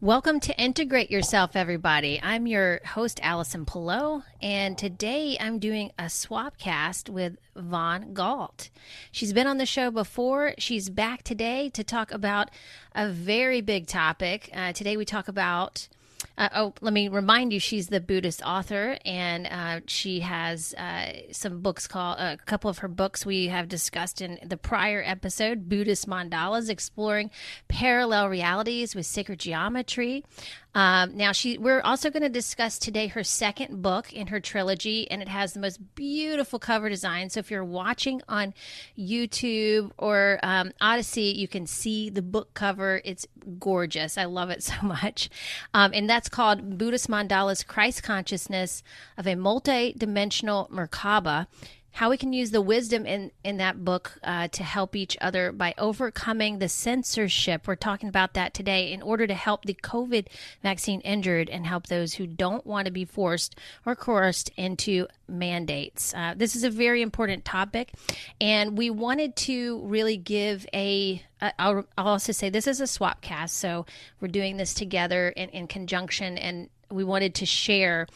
Welcome to Integrate Yourself, everybody. I'm your host, Allison Pillow, and today I'm doing a swap cast with Vaughn Galt. She's been on the show before. She's back today to talk about a very big topic. Uh, today we talk about uh, oh, let me remind you, she's the Buddhist author, and uh, she has uh, some books called a couple of her books we have discussed in the prior episode Buddhist Mandalas Exploring Parallel Realities with Sacred Geometry. Um, now, she we're also going to discuss today her second book in her trilogy, and it has the most beautiful cover design. So, if you're watching on YouTube or um, Odysee, you can see the book cover. It's gorgeous. I love it so much. Um, and that's called Buddhist Mandalas Christ Consciousness of a Multi-Dimensional Merkaba how we can use the wisdom in in that book uh, to help each other by overcoming the censorship. We're talking about that today in order to help the COVID vaccine injured and help those who don't want to be forced or coerced into mandates. Uh, this is a very important topic, and we wanted to really give a. I'll, I'll also say this is a swap cast, so we're doing this together in, in conjunction, and we wanted to share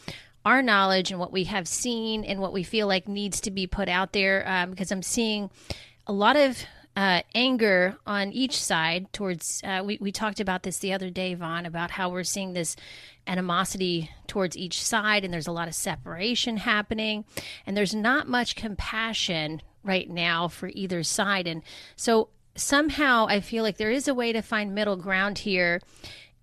our knowledge and what we have seen and what we feel like needs to be put out there um, because I'm seeing a lot of uh, anger on each side towards uh, we, we talked about this the other day vaughn about how we're seeing this animosity towards each side and there's a lot of separation happening and there's not much compassion right now for either side. And so somehow i feel like there is a way to find middle ground here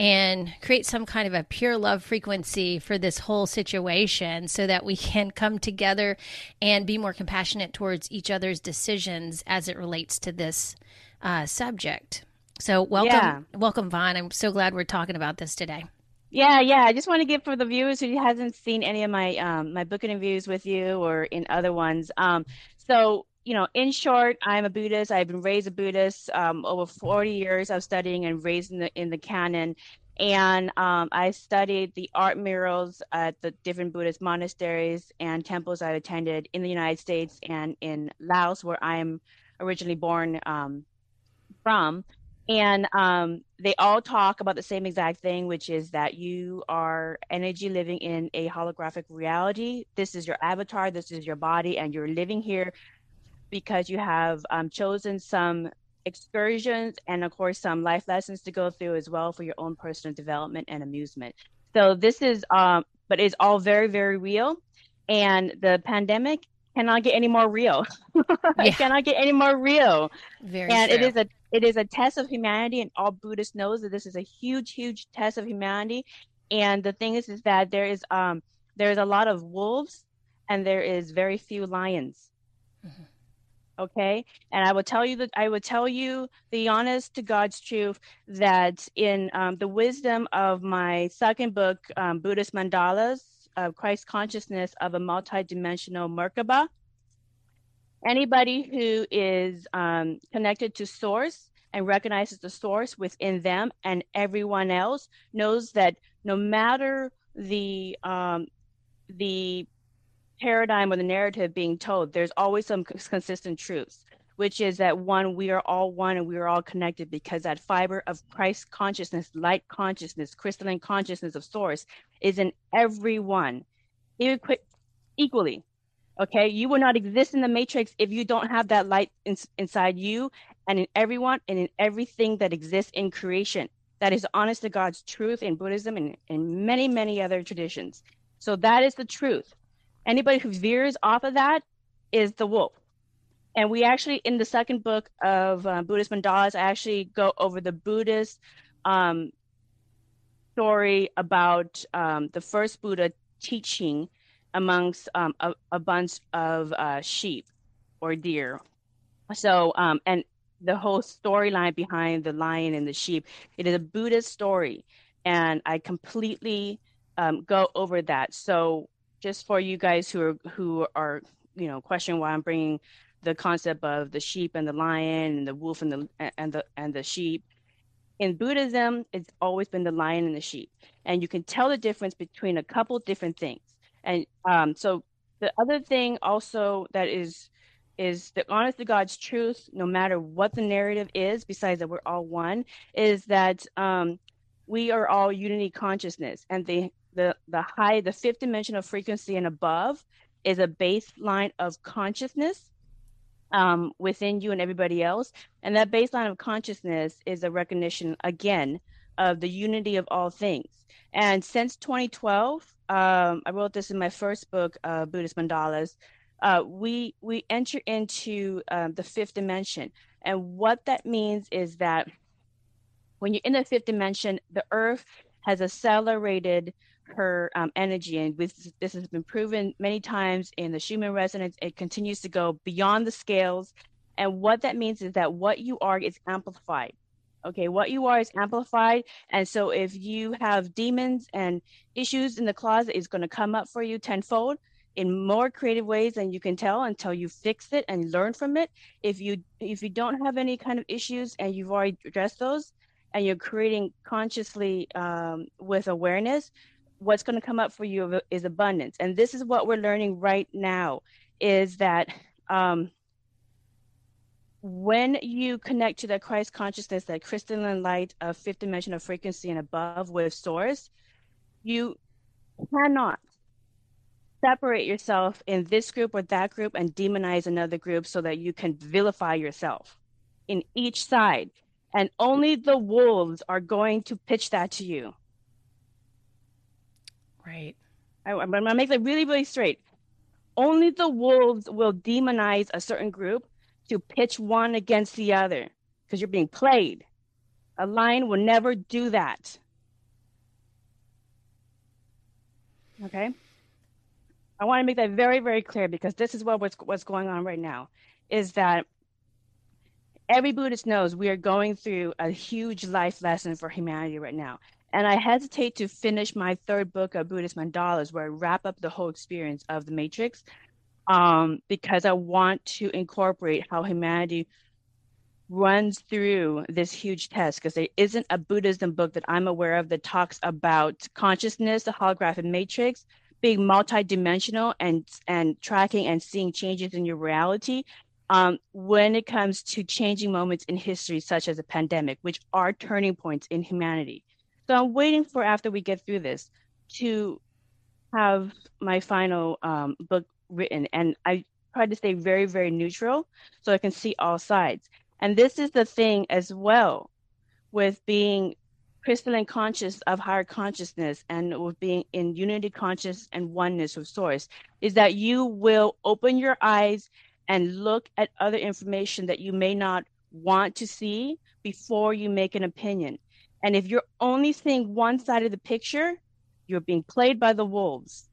and create some kind of a pure love frequency for this whole situation so that we can come together and be more compassionate towards each other's decisions as it relates to this uh, subject. So, welcome, yeah. welcome, Vaughn. I'm so glad we're talking about this today. Yeah, yeah. I just want to give for the viewers who hasn't seen any of my um, my book interviews with you or in other ones. Um, so you know, in short, I'm a Buddhist. I've been raised a Buddhist um, over 40 years of studying and raised in the in the canon. And um, I studied the art murals at the different Buddhist monasteries and temples I've attended in the United States and in Laos, where I'm originally born um, from. And um, they all talk about the same exact thing, which is that you are energy living in a holographic reality. This is your avatar, this is your body, and you're living here because you have um, chosen some excursions and of course some life lessons to go through as well for your own personal development and amusement. So this is um but it's all very very real. And the pandemic cannot get any more real. It cannot get any more real. Very and true. it is a it is a test of humanity and all buddhists knows that this is a huge huge test of humanity. And the thing is is that there is um there's a lot of wolves and there is very few lions. Mm-hmm okay? And i will tell you that i will tell you the honest to god's truth that in um, the wisdom of my second book um, buddhist mandalas of christ consciousness of a multidimensional merkaba anybody who is um, connected to source and recognizes the source within them and everyone else knows that no matter the um, the paradigm or the narrative being told, there's always some consistent truths, which is that one, we are all one and we are all connected because that fiber of Christ consciousness, light consciousness, crystalline consciousness of source is in everyone equally. Okay, you will not exist in the matrix if you don't have that light in, inside you and in everyone and in everything that exists in creation. That is honest to God's truth in Buddhism and in many, many other traditions. So that is the truth. Anybody who veers off of that is the wolf. And we actually, in the second book of uh, Buddhist Mandalas, I actually go over the Buddhist um, story about um, the first Buddha teaching amongst um, a, a, bunch of uh, sheep or deer. So, um, and the whole storyline behind the lion and the sheep, it is a Buddhist story. And I completely um, go over that. So just for you guys who are who are you know questioning why I'm bringing the concept of the sheep and the lion and the wolf and the and the and the sheep. In Buddhism, it's always been the lion and the sheep, and you can tell the difference between a couple different things. And um, so the other thing also that is is the honest to God's truth, no matter what the narrative is, besides that we're all one, is that um, we are all unity consciousness. And the the the high, the fifth dimension of frequency and above is a baseline of consciousness um, within you and everybody else. And that baseline of consciousness is a recognition again of the unity of all things. And since 2012, um, I wrote this in my first book, uh, Buddhist Mandalas. Uh, we we enter into um, the fifth dimension, and what that means is that when you're in the fifth dimension, the Earth has accelerated her um, energy, and with, this has been proven many times in the Schumann resonance. It continues to go beyond the scales, and what that means is that what you are is amplified. Okay, what you are is amplified. And so if you have demons and issues in the closet, it's going to come up for you tenfold in more creative ways than you can tell until you fix it and learn from it. If you if you don't have any kind of issues and you've already addressed those and you're creating consciously um, with awareness, what's going to come up for you is abundance. And this is what we're learning right now is that um, when you connect to that Christ consciousness, that crystalline light of fifth dimension of frequency and above with source, you cannot separate yourself in this group or that group and demonize another group so that you can vilify yourself in each side. And only the wolves are going to pitch that to you. Right. I, I'm going to make it really, really straight. Only the wolves will demonize a certain group to pitch one against the other because you're being played. A lion will never do that. Okay? I want to make that very, very clear because this is what, what's, what's going on right now is that every Buddhist knows we are going through a huge life lesson for humanity right now. And I hesitate to finish my third book of Buddhist Mandalas, where I wrap up the whole experience of the Matrix, um, because I want to incorporate how humanity runs through this huge test. Because there isn't a Buddhism book that I'm aware of that talks about consciousness, the holographic matrix, being multidimensional and and tracking and seeing changes in your reality. Um, when it comes to changing moments in history, such as a pandemic, which are turning points in humanity. So I'm waiting for after we get through this to have my final um, book written. And I try to stay very, very neutral so I can see all sides. And this is the thing as well with being crystalline conscious of higher consciousness and with being in unity conscious and oneness with source is that you will open your eyes and look at other information that you may not want to see before you make an opinion and if you're only seeing one side of the picture, you're being played by the wolves.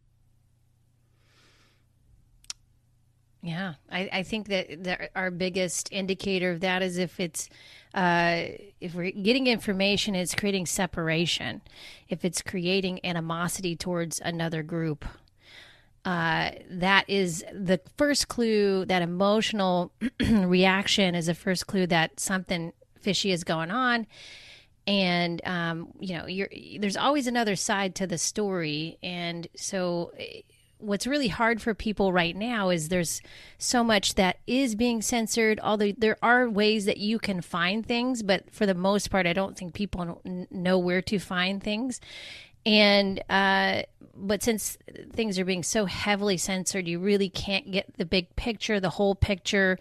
Yeah, I, I think that, our biggest indicator of that is if it's uh, if we're getting information, it's creating separation. If it's creating animosity towards another group, uh, that is the first clue. That emotional reaction is the first clue that something fishy is going on and um, you know there's always another side to the story. And so eh, what's really hard for people right now is there's so much that is being censored although there are ways that you can find things but for the most part i don't think people know where to find things. And uh, but since things are being so heavily censored you really can't get the big picture the whole picture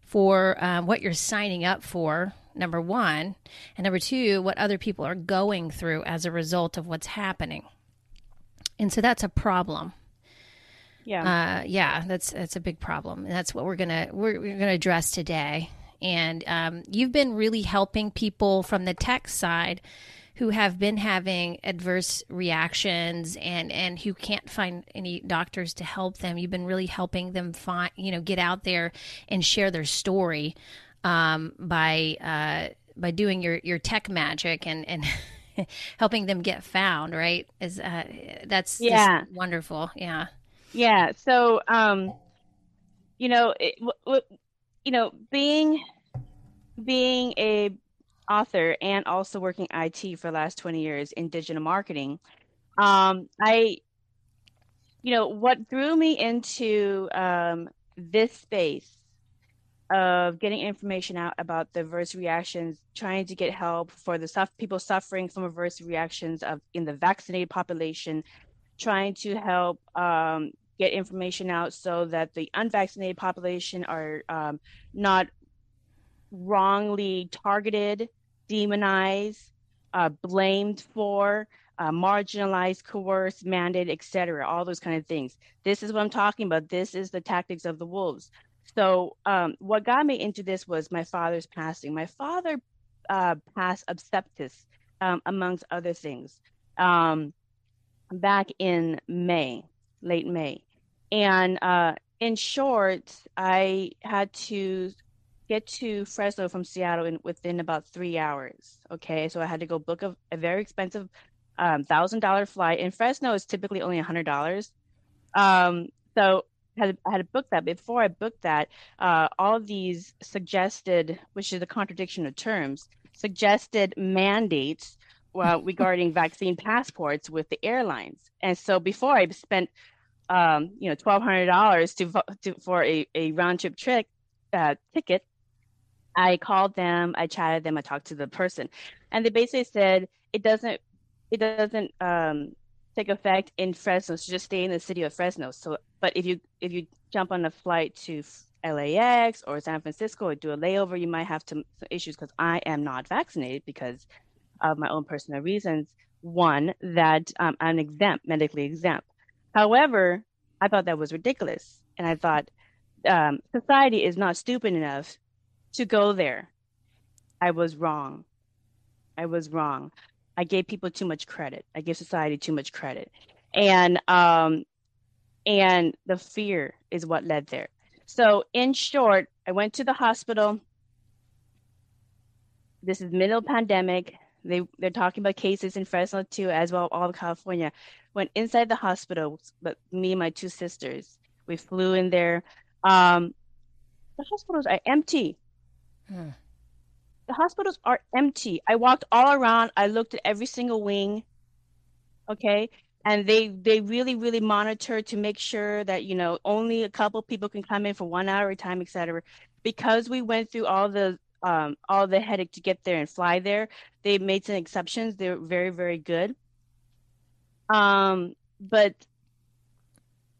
for um, what you're signing up for number one, and number two, what other people are going through as a result of what's happening. And so that's a problem. Yeah. Uh, yeah, that's that's a big problem. And that's what we're gonna we're, we're gonna address today. And um, you've been really helping people from the tech side who have been having adverse reactions and and who can't find any doctors to help them. You've been really helping them find you know get out there and share their story um, by uh, by doing your your tech magic and and helping them get found. Right? Is uh, that's yeah wonderful. Yeah. Yeah. So um, you know, it, w- w- you know, being being a author and also working IT for the last 20 years in digital marketing, um, I, you know, what drew me into um, this space of getting information out about the adverse reactions, trying to get help for the people suffering from adverse reactions of in the vaccinated population, trying to help um, get information out so that the unvaccinated population are um, not wrongly targeted, demonized, uh, blamed for, uh, marginalized, coerced, mandated, etc. All those kind of things. This is what I'm talking about. This is the tactics of the wolves. So um, what got me into this was my father's passing. My father uh, passed of sepsis, um, amongst other things, um, back in May, late May. And uh, in short, I had to get to Fresno from Seattle in within about three hours. Okay, so I had to go book a, a very expensive um, thousand dollar flight. In Fresno, is typically only a hundred dollars. Um, so had, I had to book that. Before I booked that, uh, all these suggested, which is a contradiction of terms, suggested mandates uh, regarding vaccine passports with the airlines. And so before I spent, um, you know, twelve hundred dollars to, to for a, a round trip trip uh, ticket I called them, I chatted them, I talked to the person, and they basically said it doesn't it doesn't um, take effect in Fresno. So just stay in the city of Fresno. So, but if you if you jump on a flight to LAX or San Francisco or do a layover, you might have some issues because I am not vaccinated because of my own personal reasons. One that um, I'm exempt, medically exempt. However, I thought that was ridiculous, and I thought um, society is not stupid enough to go there. I was wrong. I was wrong. I gave people too much credit. I gave society too much credit. And um and the fear is what led there. So in short, I went to the hospital. This is middle pandemic. They they're talking about cases in Fresno too, as well all of California. Went inside the hospital, but me and my two sisters, we flew in there. Um, the hospitals are empty. Hmm. The hospitals are empty. I walked all around. I looked at every single wing. Okay. And they they really, really monitor to make sure that, you know, only a couple people can come in for one hour at a time, et cetera. Because we went through all the um, all the headache to get there and fly there, they made some exceptions. They're very, very good. Um, but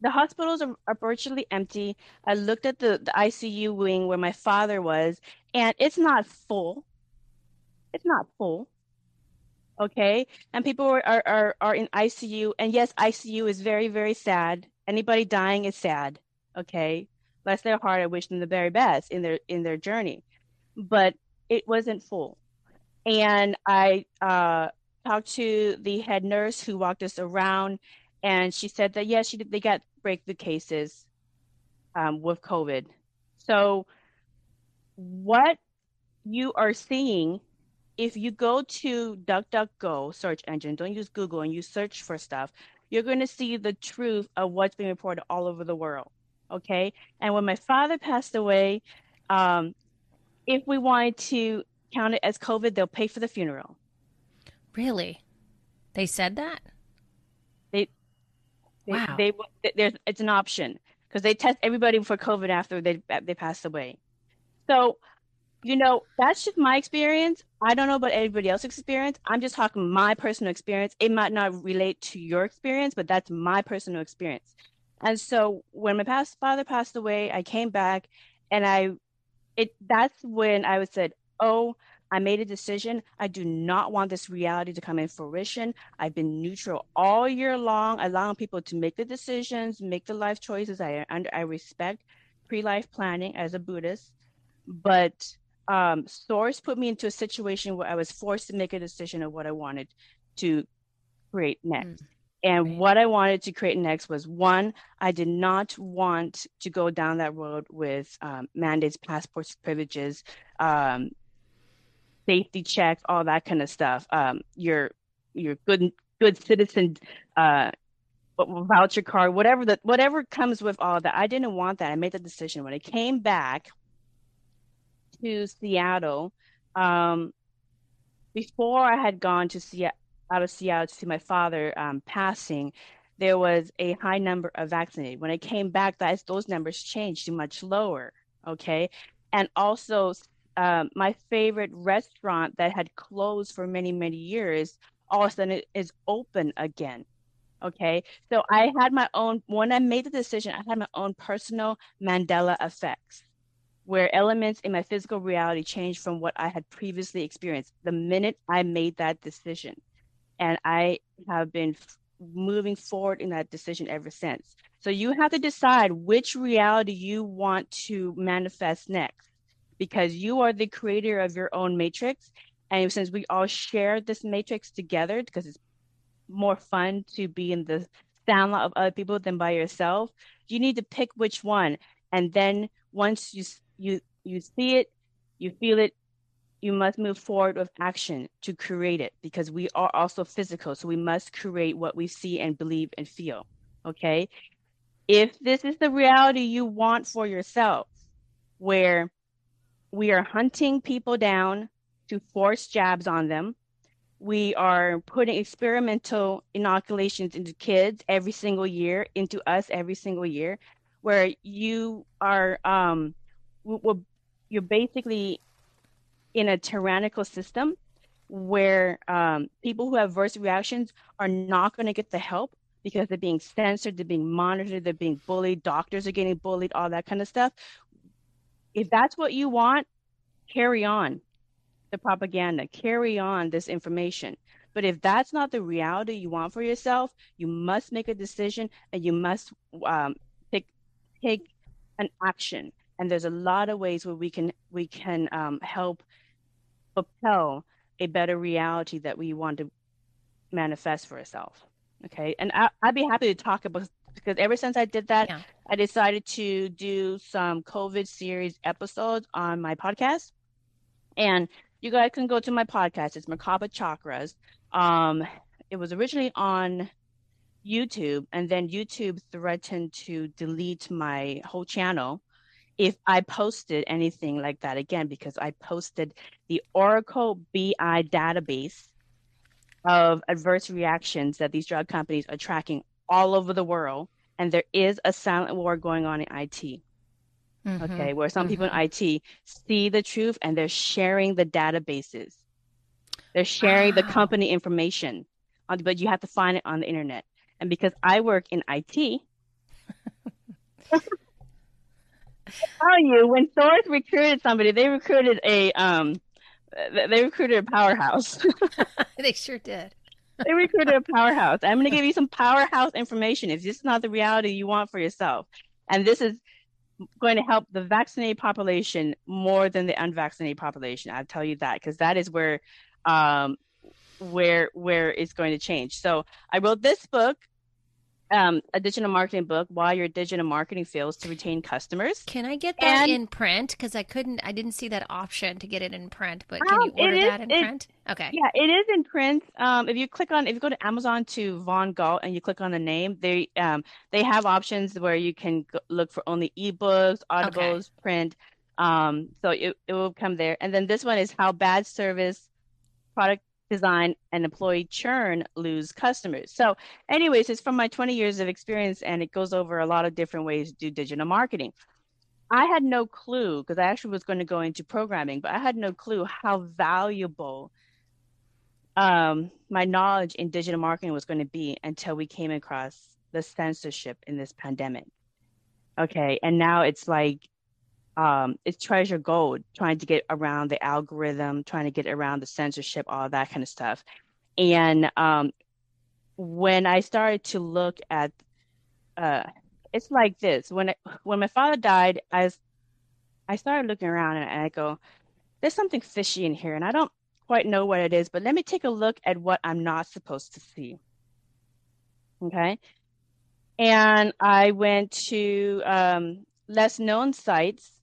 the hospitals are, are, virtually empty. I looked at the, the ICU wing where my father was, and it's not full. It's not full. Okay. And people are, are, are, in ICU. And yes, ICU is very, very sad. Anybody dying is sad. Okay. Bless their heart. I wish them the very best in their in their journey. But it wasn't full. And I uh, talked to the head nurse who walked us around and she said that yes, she did, they got breakthrough cases um, with COVID. So, what you are seeing, if you go to DuckDuckGo search engine, don't use Google, and you search for stuff, you're going to see the truth of what's being reported all over the world. Okay, and when my father passed away, um, if we wanted to count it as COVID, they'll pay for the funeral. Really? They said that? They, wow. They, there's it's an option because they test everybody for COVID after they they pass away. So, you know, that's just my experience. I don't know about everybody else's experience. I'm just talking my personal experience. It might not relate to your experience, but that's my personal experience. And so when my past father passed away, I came back and I it that's when I was said, "Oh, I made a decision. I do not want this reality to come in fruition. I've been neutral all year long, allowing people to make the decisions, make the life choices. I under I respect pre-life planning as a Buddhist, but um, Source put me into a situation where I was forced to make a decision of what I wanted to create next. Mm. And right. what I wanted to create next was one, I did not want to go down that road with um, mandates, passports, privileges, um, safety checks, all that kind of stuff. Um, your your good good citizen uh, voucher card, whatever that whatever comes with all that. I didn't want that. I made the decision when I came back to Seattle. Um, before I had gone to Seattle, out of Seattle to see my father um, passing, there was a high number of vaccinated. When I came back, that those numbers changed to much lower. Okay, and also um, my favorite restaurant that had closed for many many years all of a sudden it is open again okay so i had my own when i made the decision i had my own personal mandela effects where elements in my physical reality changed from what i had previously experienced the minute i made that decision and i have been moving forward in that decision ever since so you have to decide which reality you want to manifest next because you are the creator of your own matrix. And since we all share this matrix together, because it's more fun to be in the sound of other people than by yourself, you need to pick which one. And then once you you you see it, you feel it, you must move forward with action to create it because we are also physical. So we must create what we see and believe and feel. Okay if this is the reality you want for yourself, where we are hunting people down to force jabs on them, we are putting experimental inoculations into kids every single year, into us every single year, where you are, um, well, you're basically in a tyrannical system where um, people who have adverse reactions are not going to get the help because they're being censored, they're being monitored, they're being bullied, doctors are getting bullied, all that kind of stuff. If that's what you want, carry on the propaganda, carry on this information. But if that's not the reality you want for yourself, you must make a decision and you must um, take take an action. And there's a lot of ways where we can we can um, help propel a better reality that we want to manifest for ourselves. Okay. And I, would be happy to talk about because ever since I did that, yeah. I decided to do some COVID series episodes on my podcast. And you guys can go to my podcast. It's Merkaba Chakras. Um, it was originally on YouTube, and then YouTube threatened to delete my whole channel if I posted anything like that again because I posted the Oracle BI database of adverse reactions that these drug companies are tracking all over the world. And there is a silent war going on in IT. Mm-hmm. Okay, where some mm-hmm. people in mm-hmm. IT see the truth and they're sharing the databases. They're sharing wow. the company information, but you have to find it on the internet. And because I work in IT, tell you, when Source recruited somebody, they recruited a um, they recruited a powerhouse. they sure did. they recruited a powerhouse. I'm going to give you some powerhouse information. If this is not the reality you want for yourself, and this is going to help the vaccinated population more than the unvaccinated population. I'll tell you that because that is where um, where where it's going to change. So I wrote this book um, a digital marketing book why your digital marketing fails to retain customers. Can I get that and, in print? Because I couldn't, I didn't see that option to get it in print. But can um, you order is, that in it, print? Okay. Yeah, it is in print. Um, if you click on, if you go to Amazon to Vaughn Galt and you click on the name, they um, they have options where you can look for only ebooks, audibles, okay. print. Um, so it, it will come there. And then this one is how bad service product design and employee churn lose customers. So, anyways, it's from my 20 years of experience and it goes over a lot of different ways to do digital marketing. I had no clue because I actually was going to go into programming, but I had no clue how valuable um, my knowledge in digital marketing was going to be until we came across the censorship in this pandemic. Okay. And now it's like um, it's treasure gold trying to get around the algorithm, trying to get around the censorship, all that kind of stuff. And um, when I started to look at, uh, it's like this. When when my father died, I I started looking around and I go, "There's something fishy in here," and I don't quite know what it is. But let me take a look at what I'm not supposed to see. Okay, and I went to um, less known sites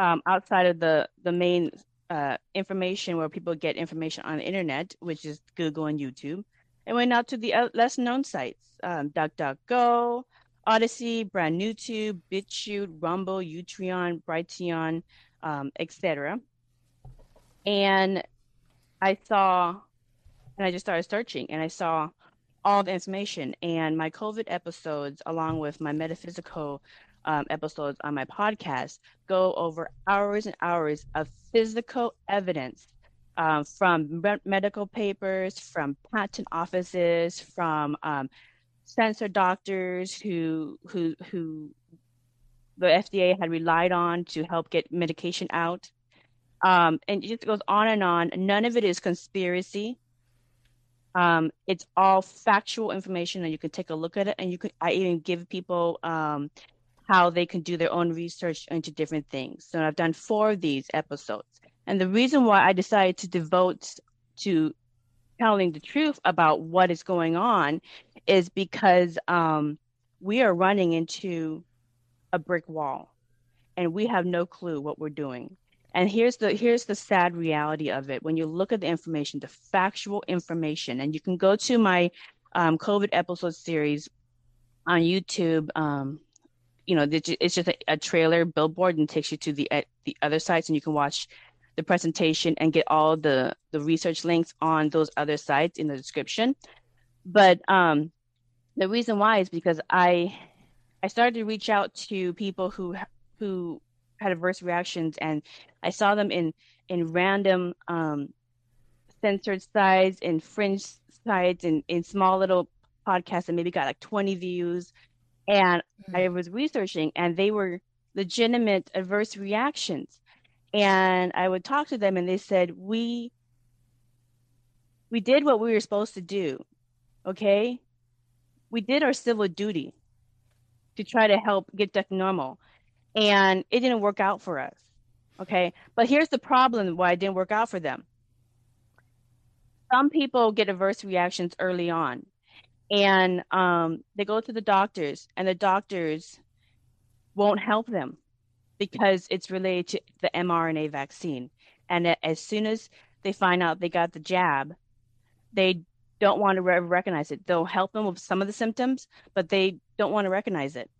um, outside of the the main uh, information where people get information on the internet, which is Google and YouTube, and went out to the uh, less known sites, um, DuckDuckGo, Odysee, Brand New Tube, BitChute, Rumble, Utreon, Brighteon, um, etc. And I saw, and I just started searching, and I saw all the information and my COVID episodes, along with my metaphysical um, episodes on my podcast go over hours and hours of physical evidence um, from me- medical papers, from patent offices, from um, censored doctors who who who the FDA had relied on to help get medication out. Um, and it just goes on and on. None of it is conspiracy. Um, it's all factual information, and you can take a look at it. And you could, I even give people um, how they can do their own research into different things. So I've done four of these episodes. And the reason why I decided to devote to telling the truth about what is going on is because um, we are running into a brick wall and we have no clue what we're doing. And here's the here's the sad reality of it. When you look at the information, the factual information, and you can go to my um, COVID episode series on YouTube. Um, you know, it's just a, a, trailer billboard and takes you to the the other sites, and you can watch the presentation and get all the the research links on those other sites in the description. But um, the reason why is because I I started to reach out to people who who had adverse reactions, and I saw them in in random um, censored sites and fringe sites and in small little podcasts that maybe got like 20 views. And mm-hmm. I was researching, and they were legitimate adverse reactions. And I would talk to them, and they said, "We we did what we were supposed to do. Okay, we did our civil duty." to try to help get back normal. And it didn't work out for us. Okay. But here's the problem why it didn't work out for them. Some people get adverse reactions early on and um, they go to the doctors, and the doctors won't help them because it's related to the mRNA vaccine. And as soon as they find out they got the jab, they don't want to re- recognize it. They'll help them with some of the symptoms, but they don't want to recognize it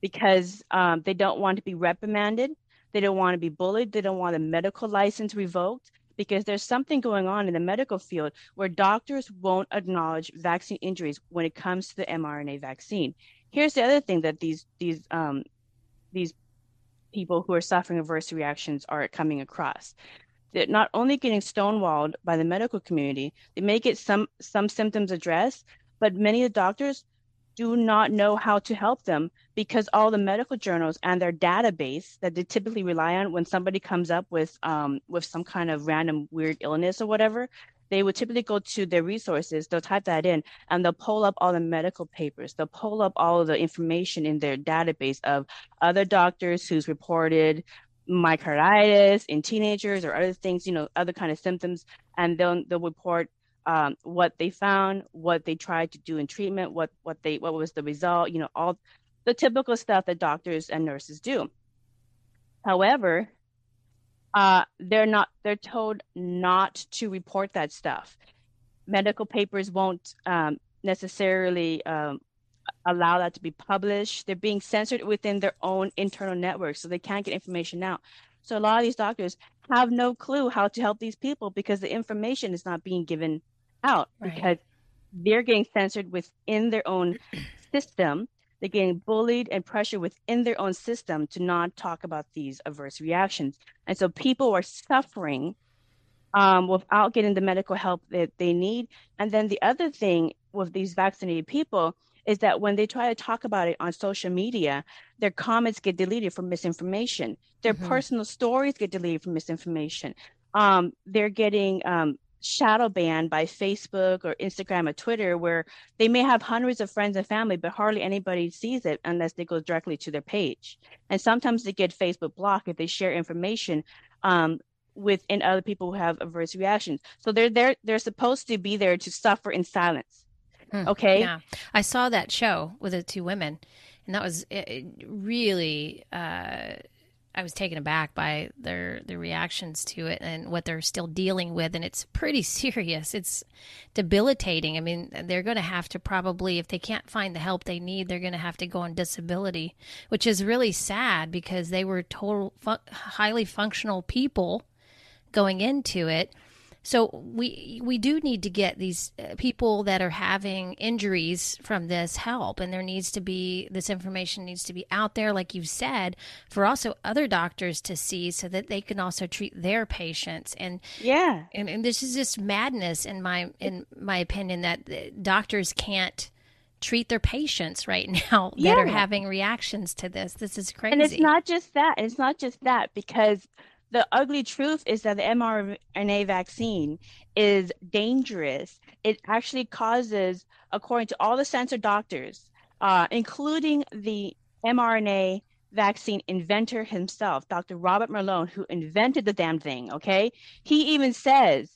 because um, they don't want to be reprimanded. They don't want to be bullied. They don't want a medical license revoked because there's something going on in the medical field where doctors won't acknowledge vaccine injuries when it comes to the mRNA vaccine. Here's the other thing that these these um, these people who are suffering adverse reactions are coming across they're not only getting stonewalled by the medical community, they may get some some symptoms addressed, but many of the doctors do not know how to help them because all the medical journals and their database that they typically rely on when somebody comes up with um, with some kind of random weird illness or whatever, they would typically go to their resources, they'll type that in, and they'll pull up all the medical papers. They'll pull up all the information in their database of other doctors who's reported myocarditis in teenagers or other things, you know, other kind of symptoms, and they'll they'll report um, what they found, what they tried to do in treatment, what what they what was the result, you know, all the typical stuff that doctors and nurses do. However, uh, they're not they're told not to report that stuff. Medical papers won't um, necessarily um, allow that to be published. They're being censored within their own internal networks, so they can't get information out. So a lot of these doctors have no clue how to help these people because the information is not being given out right. because they're getting censored within their own system. They're getting bullied and pressured within their own system to not talk about these adverse reactions. And so people are suffering um, without getting the medical help that they need. And then the other thing with these vaccinated people is that when they try to talk about it on social media, their comments get deleted for misinformation. Their mm-hmm. personal stories get deleted for misinformation. Um, they're getting um, shadow banned by Facebook or Instagram or Twitter, where they may have hundreds of friends and family, but hardly anybody sees it unless they go directly to their page. And sometimes they get Facebook blocked if they share information um, within other people who have adverse reactions. So they're there. They're supposed to be there to suffer in silence. Hmm. Okay. Yeah. I saw that show with the two women, and that was it, really. Uh, I was taken aback by their their reactions to it and what they're still dealing with, and it's pretty serious. It's debilitating. I mean, they're going to have to probably, if they can't find the help they need, they're going to have to go on disability, which is really sad because they were total highly functional people going into it So we we do need to get these uh, people that are having injuries from this help, and there needs to be this information needs to be out there, like you said, for also other doctors to see, so that they can also treat their patients. And yeah, and, and this is just madness in my in my opinion that doctors can't treat their patients right now that yeah. are having reactions to this. This is crazy. And it's not just that. It's not just that because the ugly truth is that the mRNA vaccine is dangerous. It actually causes, according to all the censored doctors, uh, including the mRNA vaccine inventor himself, Dr. Robert Malone, who invented the damn thing, okay? He even says,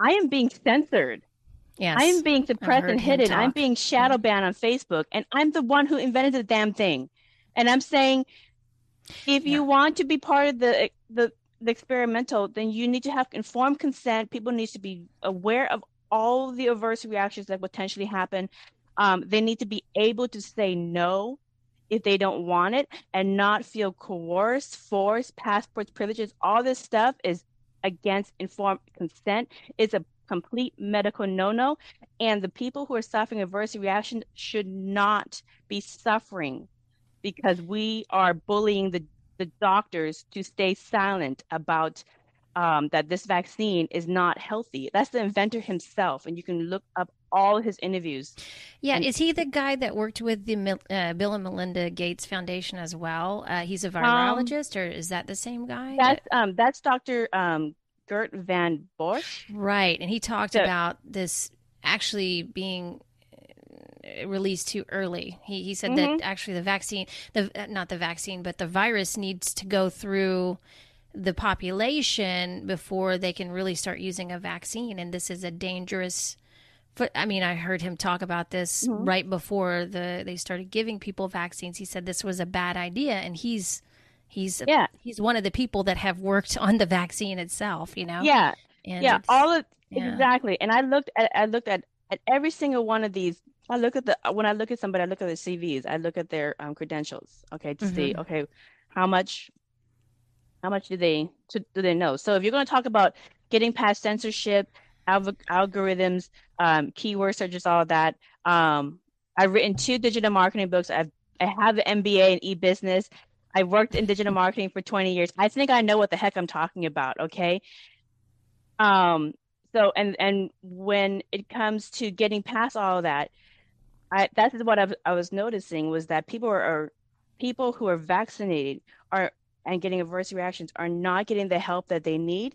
I am being censored. Yes. I am being suppressed and hidden. I'm being shadow banned on Facebook, and I'm the one who invented the damn thing. And I'm saying if yeah. you want to be part of the, the the experimental, then you need to have informed consent. People need to be aware of all the adverse reactions that potentially happen. Um, they need to be able to say no if they don't want it and not feel coerced, forced, passports, privileges. All this stuff is against informed consent. It's a complete medical no-no, and the people who are suffering adverse reactions should not be suffering because we are bullying the, the doctors to stay silent about um, that this vaccine is not healthy. That's the inventor himself, and you can look up all his interviews. Yeah, and, is he the guy that worked with the uh, Bill and Melinda Gates Foundation as well? Uh, he's a um, virologist, um, or is that the same guy? That's um, that's Doctor um, Geert van Bossche. Right, and he talked so, about this actually being released too early. He he said mm-hmm. that actually the vaccine, the not the vaccine, but the virus needs to go through the population before they can really start using a vaccine, and this is a dangerous. I mean, I heard him talk about this mm-hmm. right before the they started giving people vaccines. He said this was a bad idea, and he's he's yeah he's one of the people that have worked on the vaccine itself. You know, yeah, and yeah, all of yeah. exactly. And I looked at I looked at at every single one of these I look at the when I look at somebody, I look at their CVs, I look at their um, credentials, okay, to mm-hmm. see okay how much how much do they to, do they know? So if you're going to talk about getting past censorship, alg- algorithms, um, keyword searches, all that, um, I've written two digital marketing books. I've I have an MBA in e-business. I worked in digital marketing for 20 years. I think I know what the heck I'm talking about. Okay. Um. So and and when it comes to getting past all of that, I that's what I've, I was noticing was that people are, are people who are vaccinated are and getting adverse reactions are not getting the help that they need.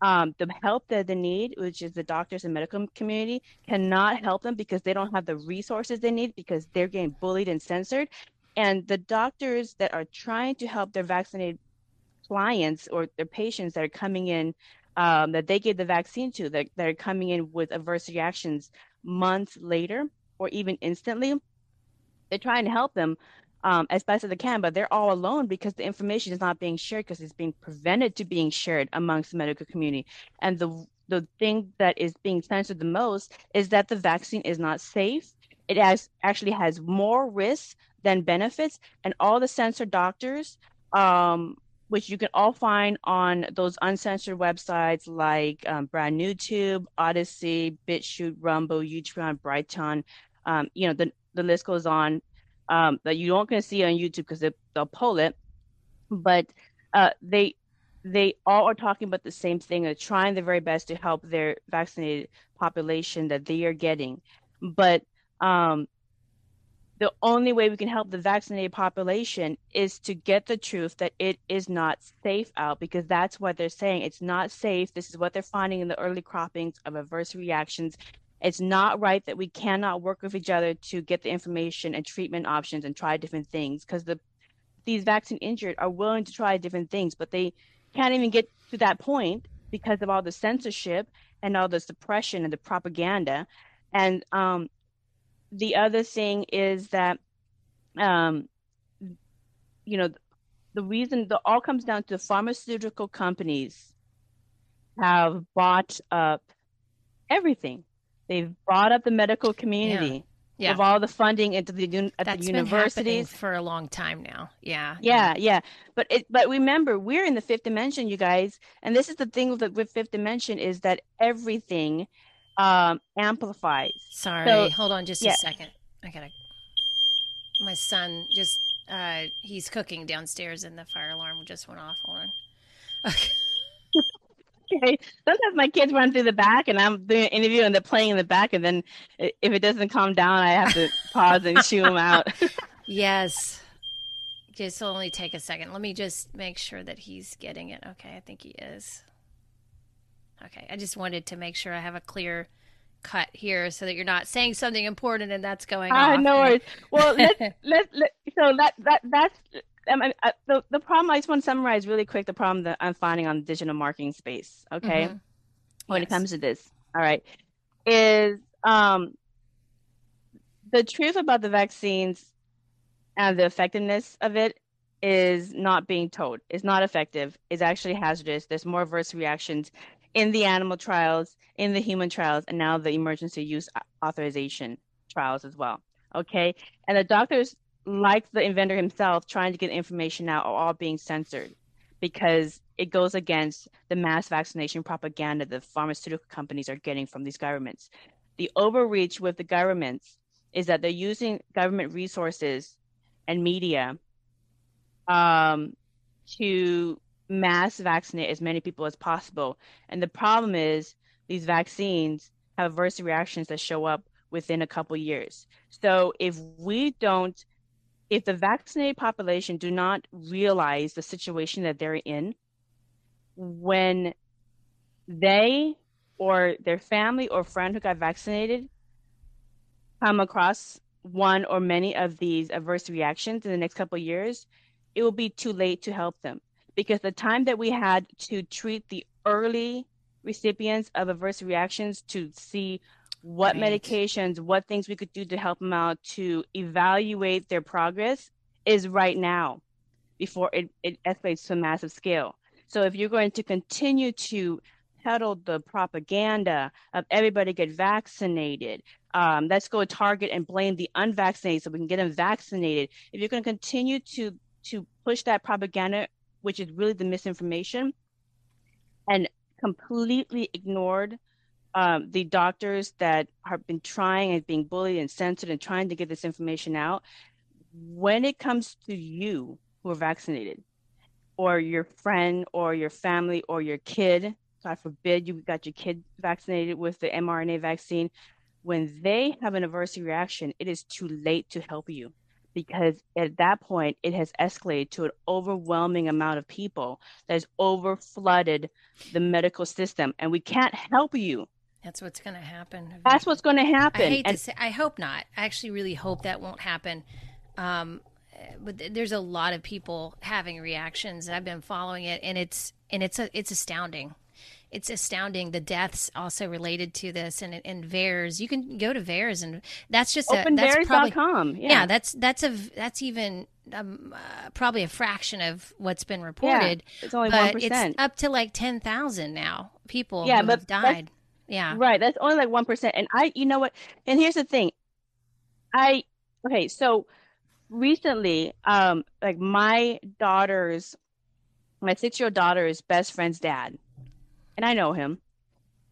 Um, the help that they need, which is the doctors and medical community, cannot help them because they don't have the resources they need because they're getting bullied and censored. And the doctors that are trying to help their vaccinated clients or their patients that are coming in um, that they gave the vaccine to that, that are coming in with adverse reactions months later or even instantly, they're trying to help them um, as best as they can, but they're all alone because the information is not being shared because it's being prevented to being shared amongst the medical community. And the the thing that is being censored the most is that the vaccine is not safe. It has actually has more risks than benefits, and all the censored doctors, um, which you can all find on those uncensored websites like um, Brand New Tube, Odysee, BitChute, Rumble, Utreon, Brighteon, um, you know, the, the list goes on um, that you don't going to see on YouTube because they, they'll pull it. But uh, they they all are talking about the same thing. They're trying their very best to help their vaccinated population that they are getting. But um, the only way we can help the vaccinated population is to get the truth that it is not safe out because that's what they're saying. It's not safe. This is what they're finding in the early croppings of adverse reactions. It's not right that we cannot work with each other to get the information and treatment options and try different things because the these vaccine injured are willing to try different things, but they can't even get to that point because of all the censorship and all the suppression and the propaganda. And um, the other thing is that, um, you know, the reason the all comes down to pharmaceutical companies have bought up everything They've brought up the medical community. Yeah. yeah. of all the funding into the at That's the universities for a long time now. Yeah, yeah, yeah. But it, but remember, we're in the fifth dimension, you guys, and this is the thing with, with fifth dimension is that everything um, amplifies. Sorry, so, hold on just yeah. a second. I gotta. My son just uh, he's cooking downstairs, and the fire alarm just went off. Hold on. Okay. okay. Sometimes my kids run through the back and I'm doing an interview and they're playing in the back. And then if it doesn't calm down, I have to pause and shoo them out. yes. Just only take a second. Let me just make sure that he's getting it. Okay. I think he is. Okay. I just wanted to make sure I have a clear cut here so that you're not saying something important and that's going uh, off. No worries. Well, let's, let's, let, so that, that, that's, um, I, the, the problem I just want to summarize really quick the problem that I'm finding on the digital marketing space. Okay, mm-hmm. when yes. it comes to this, all right, is um, the truth about the vaccines and the effectiveness of it is not being told. It's not effective. It's actually hazardous. There's more adverse reactions in the animal trials, in the human trials, and now the emergency use authorization trials as well. Okay, and the doctors like the inventor himself, trying to get information out are all being censored because it goes against the mass vaccination propaganda the pharmaceutical companies are getting from these governments. The overreach with the governments is that they're using government resources and media um, to mass vaccinate as many people as possible. And the problem is these vaccines have adverse reactions that show up within a couple years. So if we don't if the vaccinated population do not realize the situation that they're in, when they or their family or friend who got vaccinated come across one or many of these adverse reactions in the next couple years, it will be too late to help them because the time that we had to treat the early recipients of adverse reactions to see what right. medications, what things we could do to help them out to evaluate their progress is right now before it, it escalates to a massive scale. So if you're going to continue to peddle the propaganda of everybody get vaccinated, um, let's go target and blame the unvaccinated so we can get them vaccinated. If you're going to continue to to push that propaganda, which is really the misinformation, and completely ignored um, the doctors that have been trying and being bullied and censored and trying to get this information out, when it comes to you who are vaccinated, or your friend, or your family, or your kid, God forbid you got your kid vaccinated with the mRNA vaccine, when they have an adverse reaction, it is too late to help you because at that point it has escalated to an overwhelming amount of people that has over flooded the medical system and we can't help you that's what's going to happen. That's what's going to happen. I hate and- to say. I hope not. I actually really hope that won't happen. Um, but there's a lot of people having reactions. I've been following it, and it's and it's a, it's astounding. It's astounding the deaths also related to this, and and VAERS. You can go to VAERS, and that's just a, that's probably yeah. yeah. That's that's a that's even um, uh, probably a fraction of what's been reported. Yeah, it's only one percent. It's up to like ten thousand now. People yeah, who but have died. Yeah. Right. That's only like 1%. And I, you know what? And here's the thing. I, okay. So recently, um, like my daughter's, my six year old daughter's best friend's dad, and I know him,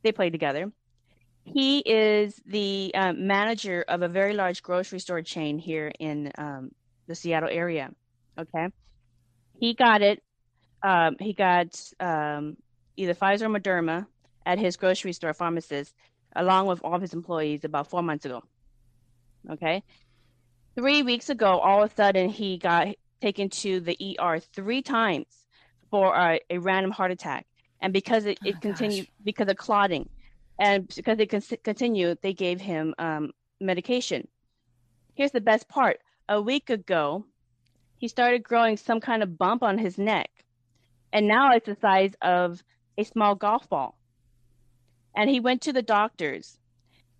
they play together. He is the um, manager of a very large grocery store chain here in um, the Seattle area. Okay. He got it. Um, he got um, either Pfizer or Moderna at his grocery store pharmacist, along with all of his employees, about four months ago. Okay. Three weeks ago, all of a sudden, he got taken to the ER three times for a, a random heart attack. And because it, it oh continued, gosh. because of clotting, and because it con- continued, they gave him um, medication. Here's the best part a week ago, he started growing some kind of bump on his neck. And now it's the size of a small golf ball and he went to the doctors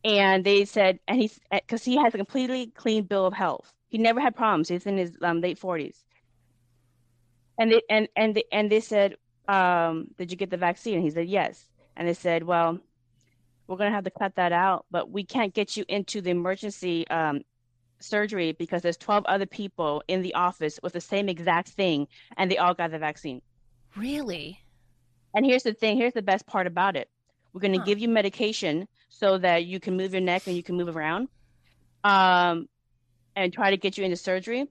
and they said and he's because he has a completely clean bill of health he never had problems he's in his um, late 40s and they and and they, and they said um, did you get the vaccine he said yes and they said well we're going to have to cut that out, but we can't get you into the emergency um, surgery because there's 12 other people in the office with the same exact thing and they all got the vaccine. Really? And here's the thing here's the best part about it we're going to huh. give you medication so that you can move your neck and you can move around um, and try to get you into surgery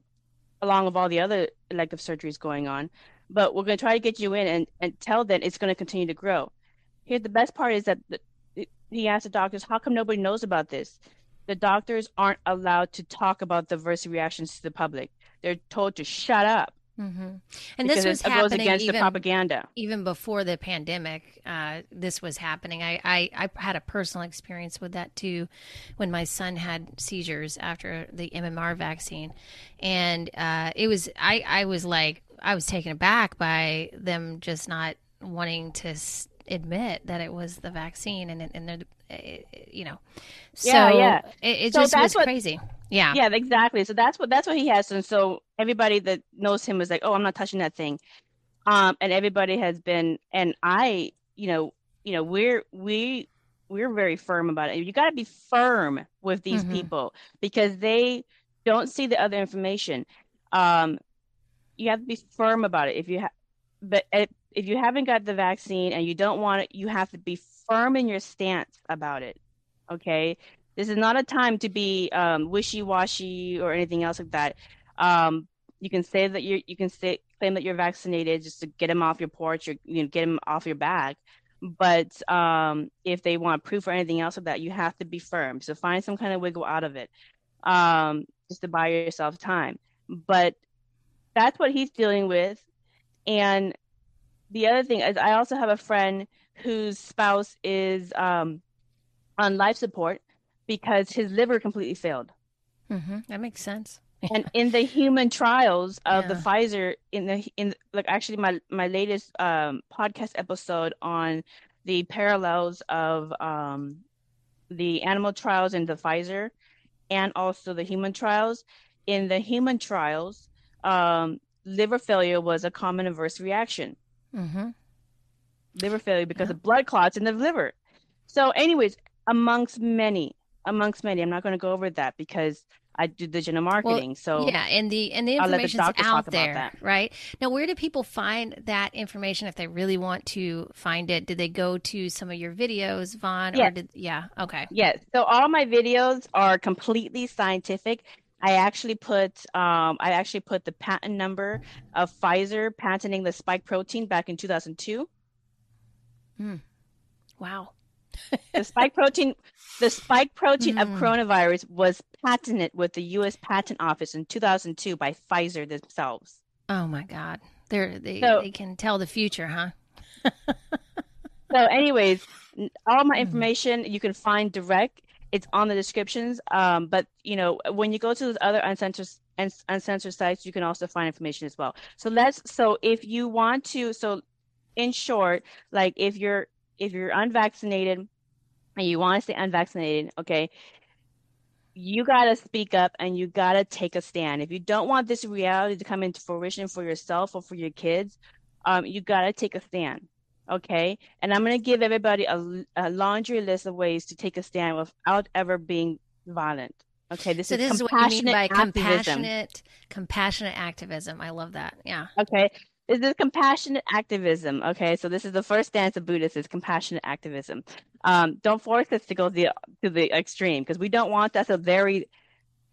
along with all the other elective surgeries going on. But we're going to try to get you in and, and tell them it's going to continue to grow. Here, the best part is that the, he asked the doctors, how come nobody knows about this? The doctors aren't allowed to talk about the adverse reactions to the public. They're told to shut up. Mm-hmm. And this was happening against even, the propaganda. Even before the pandemic, uh, this was happening. I, I, I, had a personal experience with that too when my son had seizures after the MMR vaccine. And uh, it was, I, I was like, I was taken aback by them just not wanting to admit that it was the vaccine and, and they're, eh, you know, so yeah, yeah. it, it so just was what, crazy. Yeah. Yeah, exactly. So that's what that's what he has. And so everybody that knows him was like, "Oh, I'm not touching that thing." Um, and everybody has been, and I, you know, you know, we're we we're very firm about it. You got to be firm with these mm-hmm. people because they don't see the other information. Um, you have to be firm about it. If you have, but if you haven't got the vaccine and you don't want it, you have to be firm in your stance about it. Okay, this is not a time to be um, wishy-washy or anything else like that. Um, you can say that you you can say claim that you're vaccinated just to get them off your porch or you know get them off your back. But um, if they want proof or anything else of that, you have to be firm. So find some kind of wiggle out of it, um, just to buy yourself time. But that's what he's dealing with. And the other thing is, I also have a friend whose spouse is um, on life support, because his liver completely failed. Mm-hmm. That makes sense. and in the human trials of yeah. the Pfizer, in the in like actually my my latest um, podcast episode on the parallels of um, the animal trials and the Pfizer, and also the human trials. In the human trials, um, liver failure was a common adverse reaction. Mm-hmm. Liver failure because yeah. of blood clots in the liver. So, anyways, amongst many, amongst many. I'm not going to go over that because I do digital marketing. Well, so yeah, and the and the information's the out there, right? Now, where do people find that information if they really want to find it? Did they go to some of your videos, Vaughn? Yes. Or did, yeah. Okay. Yes. So all my videos are completely scientific. I actually put um, I actually put the patent number of Pfizer patenting the spike protein back in 2002. Hmm. Wow the spike protein the spike protein mm. of coronavirus was patented with the US Patent Office in 2002 by Pfizer themselves. Oh my god. They're, they so, they can tell the future, huh? so anyways, all my mm. information you can find direct. It's on the descriptions. Um, but you know, when you go to those other uncensored uncensored sites, you can also find information as well. So let's so if you want to so in short, like if you're if you're unvaccinated and you want to stay unvaccinated, okay, you got to speak up and you got to take a stand. If you don't want this reality to come into fruition for yourself or for your kids, um, you got to take a stand. Okay. And I'm going to give everybody a, a, laundry list of ways to take a stand without ever being violent. Okay. This so is this is what you mean by activism. compassionate, compassionate activism. I love that. Yeah. Okay This is this compassionate activism. Okay, so this is the first stance of Buddhists is compassionate activism. Um, don't force us to go the, to the extreme because we don't want that's a very,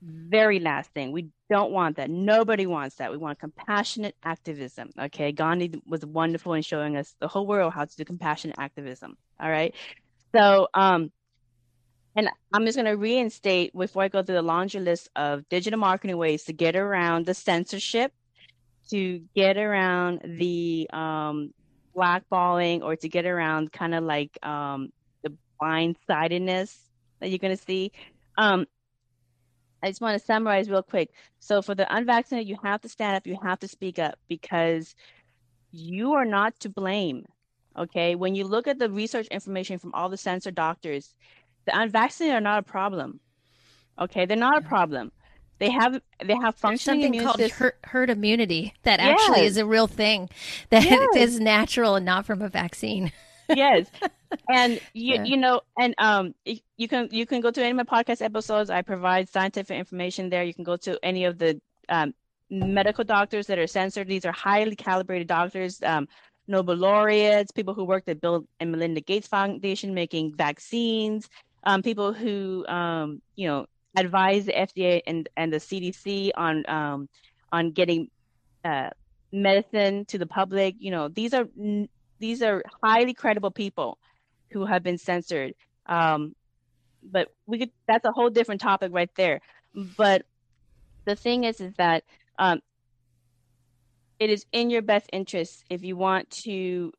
very last thing. We don't want that. Nobody wants that. We want compassionate activism. Okay, Gandhi was wonderful in showing us the whole world how to do compassionate activism. All right, so um, and I'm just going to reinstate before I go through the laundry list of digital marketing ways to get around the censorship to get around the um, blackballing or to get around kind of like um, the blindsidedness that you're going to see. Um, I just want to summarize real quick. So, for the unvaccinated, you have to stand up, you have to speak up because you are not to blame. Okay. When you look at the research information from all the censor doctors, the unvaccinated are not a problem. Okay. They're not a problem. They have they have functioning something called herd, herd, immunity that yes. actually is a real thing that yes. is natural and not from a vaccine. yes. And you yeah. you know, and um, you can you can go to any of my podcast episodes. I provide scientific information there. You can go to any of the um, medical doctors that are censored. These are highly calibrated doctors, um, Nobel laureates, people who worked at Bill and Melinda Gates Foundation making vaccines, um, people who um, you know advise the FDA and and the CDC on um, on getting uh, medicine to the public. You know, these are these are highly credible people who have been censored. Um, but we could that's a whole different topic right there. But the thing is, is that um, it is in your best interest if you want to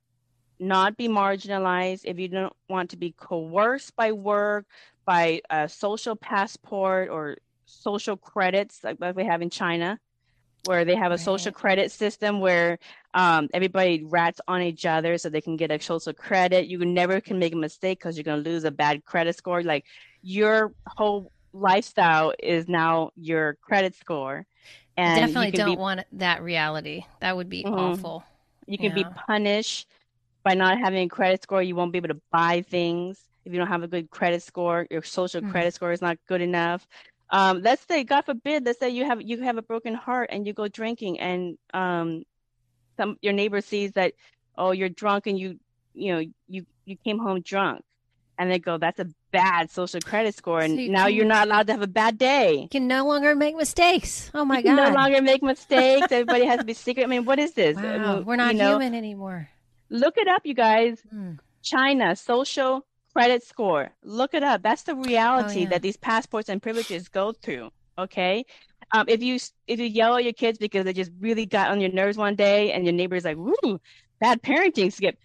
not be marginalized, if you don't want to be coerced by work, by a social passport or social credits like, like we have in China, where they have a right. social credit system where um, everybody rats on each other so they can get a social credit. You never can make a mistake because you're going to lose a bad credit score. Like your whole lifestyle is now your credit score. And definitely don't be, want that reality. That would be mm-hmm. awful. You can yeah. be punished by not having a credit score. You won't be able to buy things if you don't have a good credit score. Your social mm-hmm. credit score is not good enough. Um, let's say, God forbid, let's say you have you have a broken heart and you go drinking, and um, some your neighbor sees that oh you're drunk and you you know you you came home drunk and they go, "That's a bad social credit score," and so you now can, you're not allowed to have a bad day. You can no longer make mistakes. Oh my you god! no longer make mistakes. Everybody has to be secret. I mean, what is this? Wow, we're not you know, human anymore. Look it up, you guys. Hmm. China social credit score. Look it up. That's the reality oh, yeah. that these passports and privileges go through. Okay. Um, if you if you yell at your kids because they just really got on your nerves one day, and your neighbor's like, "Woo, bad parenting," skip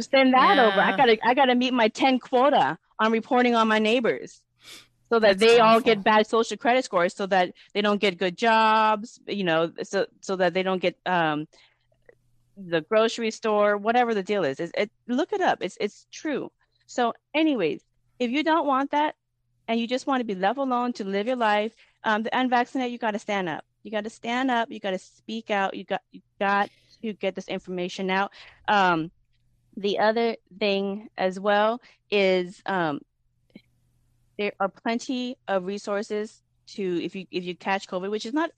send that yeah. over. I gotta I gotta meet my 10 quota on reporting on my neighbors so that That's they awful. all get bad social credit scores so that they don't get good jobs, you know, so so that they don't get um the grocery store, whatever the deal is. It, it look it up. It's it's true. So anyways, if you don't want that and you just want to be left alone to live your life, um, the unvaccinated, you got to stand up. You got to stand up. You got to speak out. You got you got to get this information out. Um, the other thing as well is um, there are plenty of resources to if you if you catch COVID, which is not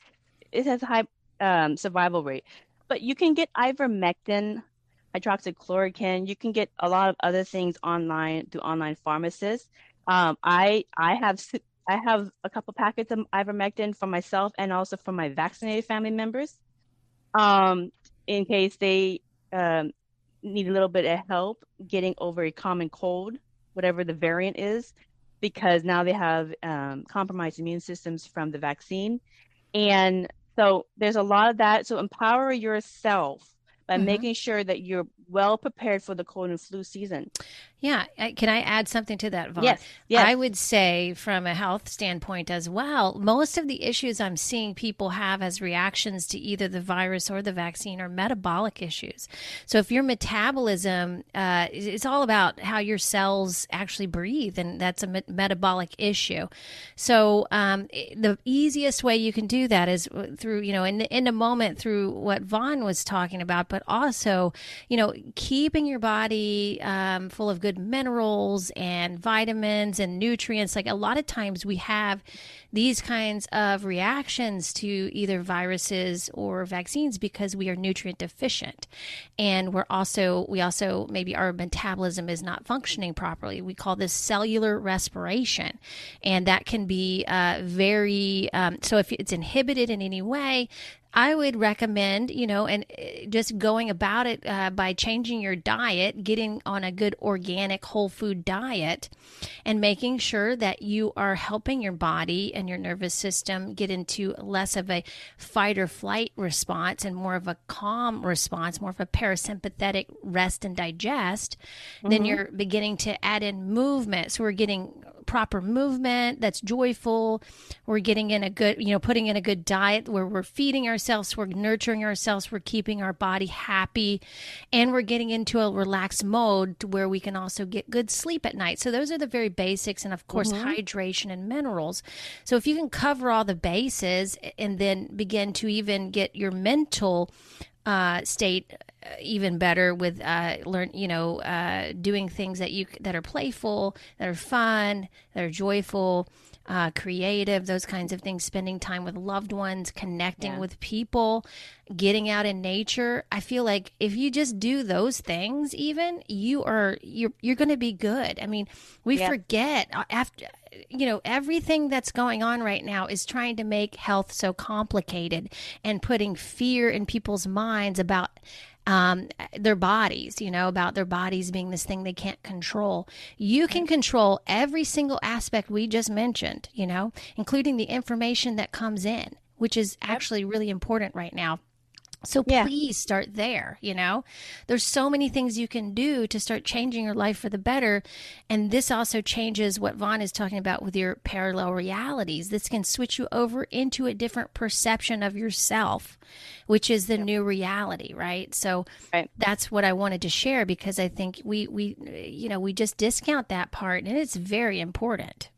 it has a high um, survival rate, but you can get ivermectin, hydroxychloroquine. You can get a lot of other things online through online pharmacists. Um, I I have I have a couple packets of ivermectin for myself and also for my vaccinated family members, um, in case they um, need a little bit of help getting over a common cold, whatever the variant is, because now they have um, compromised immune systems from the vaccine. And so there's a lot of that. So empower yourself by mm-hmm. making sure that you're well prepared for the cold and flu season. Yeah. Can I add something to that, Vaughn? Yes. yes. I would say, from a health standpoint as well, most of the issues I'm seeing people have as reactions to either the virus or the vaccine are metabolic issues. So if your metabolism, uh, it's all about how your cells actually breathe, and that's a me- metabolic issue. So um, the easiest way you can do that is through, you know, in, in a moment through what Vaughn was talking about, but also, you know, keeping your body um, full of good minerals and vitamins and nutrients. Like a lot of times we have these kinds of reactions to either viruses or vaccines because we are nutrient deficient. And we're also, we also, maybe our metabolism is not functioning properly. We call this cellular respiration. And that can be uh, very, um, so if it's inhibited in any way, I would recommend, you know, and uh, just going about it uh, by changing your diet, getting on a good organic whole food diet, and making sure that you are helping your body and your nervous system get into less of a fight or flight response and more of a calm response, more of a parasympathetic rest and digest. Mm-hmm. Then you're beginning to add in movement. So we're getting proper movement that's joyful. We're getting in a good, you know, putting in a good diet where we're feeding ourselves, we're nurturing ourselves, we're keeping our body happy, and we're getting into a relaxed mode where we can also get good sleep at night. So those are the very basics, and of course, mm-hmm. hydration and minerals. So if you can cover all the bases and then begin to even get your mental uh, state even better with uh, learn, you know, uh, doing things that you that are playful, that are fun, that are joyful uh, creative, those kinds of things, spending time with loved ones, connecting yeah. with people, getting out in nature. I feel like if you just do those things, even you are you're you're going to be good. I mean, we yep. forget uh, after you know everything that's going on right now is trying to make health so complicated and putting fear in people's minds about um, their bodies, you know, about their bodies being this thing they can't control. You can control every single aspect we just mentioned, you know, including the information that comes in, which is actually really important right now. So yeah. please start there, you know. There's so many things you can do to start changing your life for the better. And this also changes what Vaughn is talking about with your parallel realities. This can switch you over into a different perception of yourself, which is the new reality, right? So right. that's what I wanted to share because I think we we you know, we just discount that part and it's very important.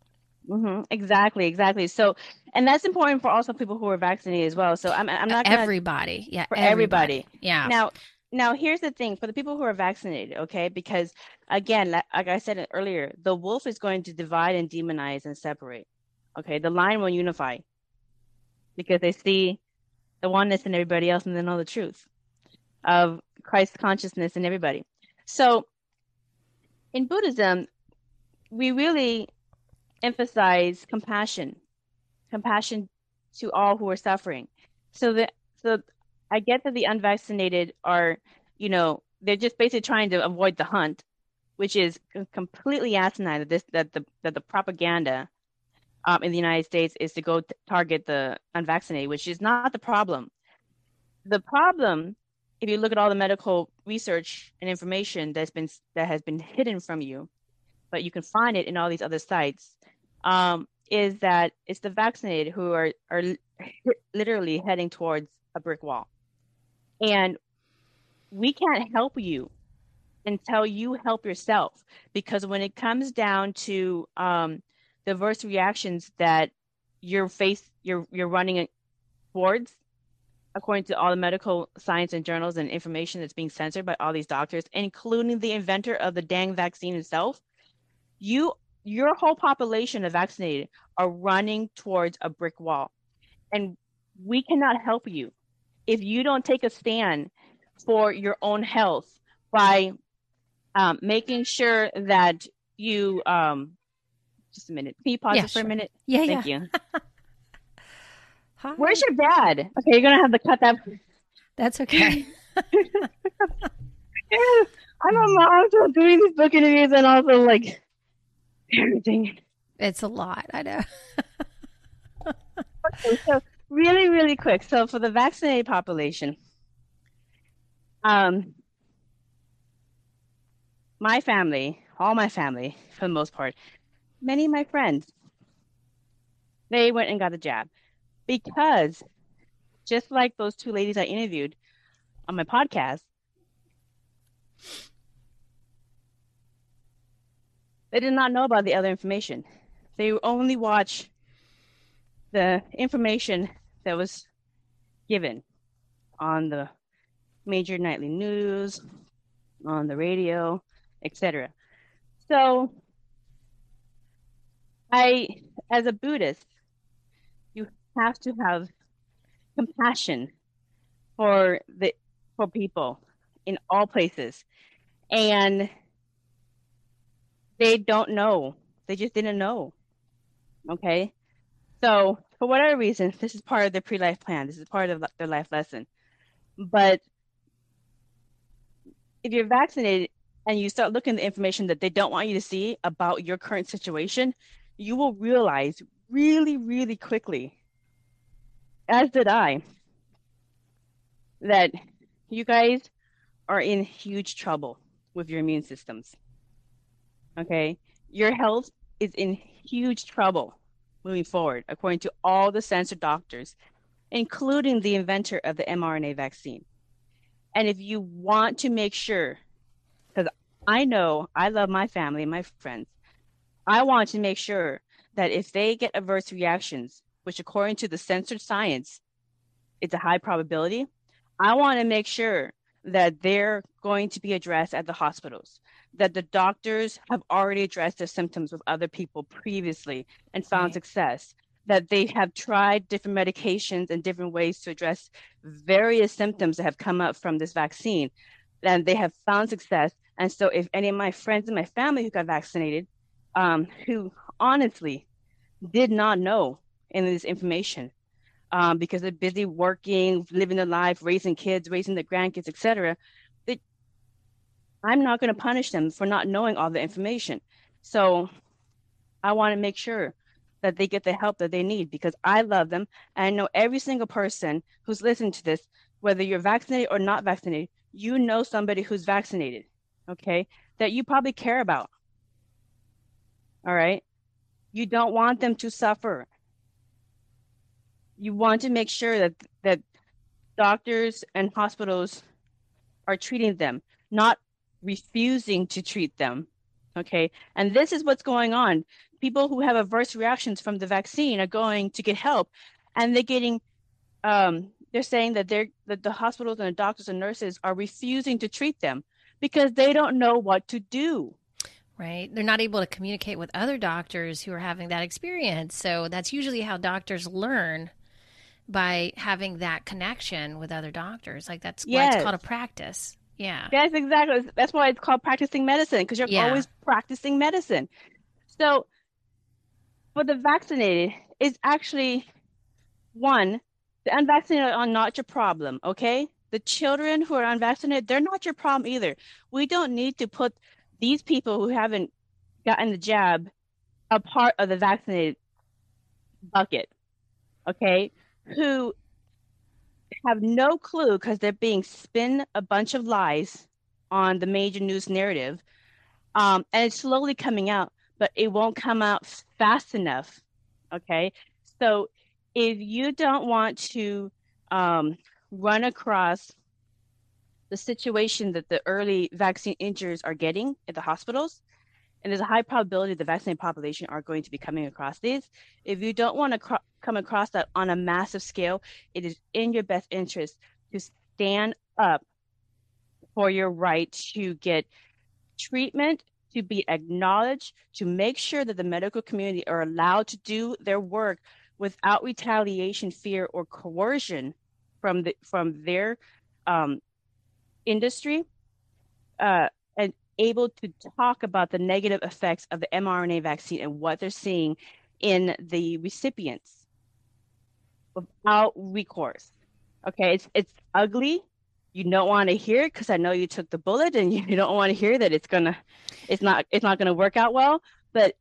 Mm-hmm. Exactly, exactly. So, and that's important for also people who are vaccinated as well. So, I'm I'm not gonna, everybody, yeah, for everybody. everybody. yeah. Now, now here's the thing for the people who are vaccinated, okay? Because again, like, like I said earlier, the wolf is going to divide and demonize and separate. Okay, the lion will unify because they see the oneness in everybody else and they know the truth of Christ consciousness in everybody. So, in Buddhism, we really emphasize compassion, compassion to all who are suffering. So that so I get that the unvaccinated are, you know, they're just basically trying to avoid the hunt, which is completely asinine. That this that the that the propaganda um, in the United States is to go t- target the unvaccinated, which is not the problem. The problem, if you look at all the medical research and information that's been that has been hidden from you, but you can find it in all these other sites, um, is that it's the vaccinated who are are literally heading towards a brick wall, and we can't help you until you help yourself. Because when it comes down to um, the adverse reactions that you're face you're you're running towards, according to all the medical science and journals and information that's being censored by all these doctors, including the inventor of the dang vaccine itself, you your whole population of vaccinated are running towards a brick wall. And we cannot help you if you don't take a stand for your own health by um, making sure that you um, just a minute. Can you pause yeah, for sure. a minute? Yeah, Thank yeah. you. Where's your dad? Okay, you're gonna have to cut that. That's okay. I'm a mom, so doing these book interviews and also like everything. It's a lot, I know. okay, so really, really quick. So for the vaccinated population, um, my family, all my family, for the most part, many of my friends, they went and got the jab because just like those two ladies I interviewed on my podcast, They did not know about the other information. They only watch the information that was given on the major nightly news, on the radio, etc. So I as a Buddhist, you have to have compassion for the for people in all places. And they don't know. They just didn't know. Okay. So, for whatever reason, this is part of their pre life plan. This is part of their life lesson. But if you're vaccinated and you start looking at the information that they don't want you to see about your current situation, you will realize really, really quickly, as did I, that you guys are in huge trouble with your immune systems. Okay. Your health is in huge trouble moving forward, according to all the censored doctors, including the inventor of the mRNA vaccine. And if you want to make sure, because I know I love my family and my friends, I want to make sure that if they get adverse reactions, which according to the censored science, it's a high probability, I want to make sure that they're going to be addressed at the hospitals, that the doctors have already addressed their symptoms with other people previously and found right. success, that they have tried different medications and different ways to address various symptoms that have come up from this vaccine, and they have found success. And so, if any of my friends and my family who got vaccinated, um, who honestly did not know any of this information, um, because they're busy working, living their life, raising kids, raising their grandkids, etc. I'm not going to punish them for not knowing all the information. So I want to make sure that they get the help that they need because I love them. And I know every single person who's listening to this, whether you're vaccinated or not vaccinated, you know somebody who's vaccinated, okay, that you probably care about. All right. You don't want them to suffer you want to make sure that that doctors and hospitals are treating them, not refusing to treat them. Okay. And this is what's going on. People who have adverse reactions from the vaccine are going to get help and they're getting um, they're saying that they're that the hospitals and the doctors and nurses are refusing to treat them because they don't know what to do. Right. They're not able to communicate with other doctors who are having that experience. So that's usually how doctors learn by having that connection with other doctors. Like that's yes. why it's called a practice. Yeah. That's exactly. That's why it's called practicing medicine because you're yeah. always practicing medicine. So for the vaccinated, it's actually one, the unvaccinated are not your problem, okay? The children who are unvaccinated, they're not your problem either. We don't need to put these people who haven't gotten the jab a part of the vaccinated bucket. Okay who have no clue because they're being spin a bunch of lies on the major news narrative. Um, and it's slowly coming out, but it won't come out fast enough. Okay. So if you don't want to um, run across the situation that the early vaccine injuries are getting at the hospitals, and there's a high probability the vaccinated population are going to be coming across these. If you don't want to come across that on a massive scale, it is in your best interest to stand up for your right to get treatment, to be acknowledged, to make sure that the medical community are allowed to do their work without retaliation, fear, or coercion from the from their um, industry. Uh, able to talk about the negative effects of the mRNA vaccine and what they're seeing in the recipients without recourse. Okay, it's it's ugly. You don't want to hear it because I know you took the bullet, and you don't want to hear that it's gonna, it's not, it's not gonna work out well. But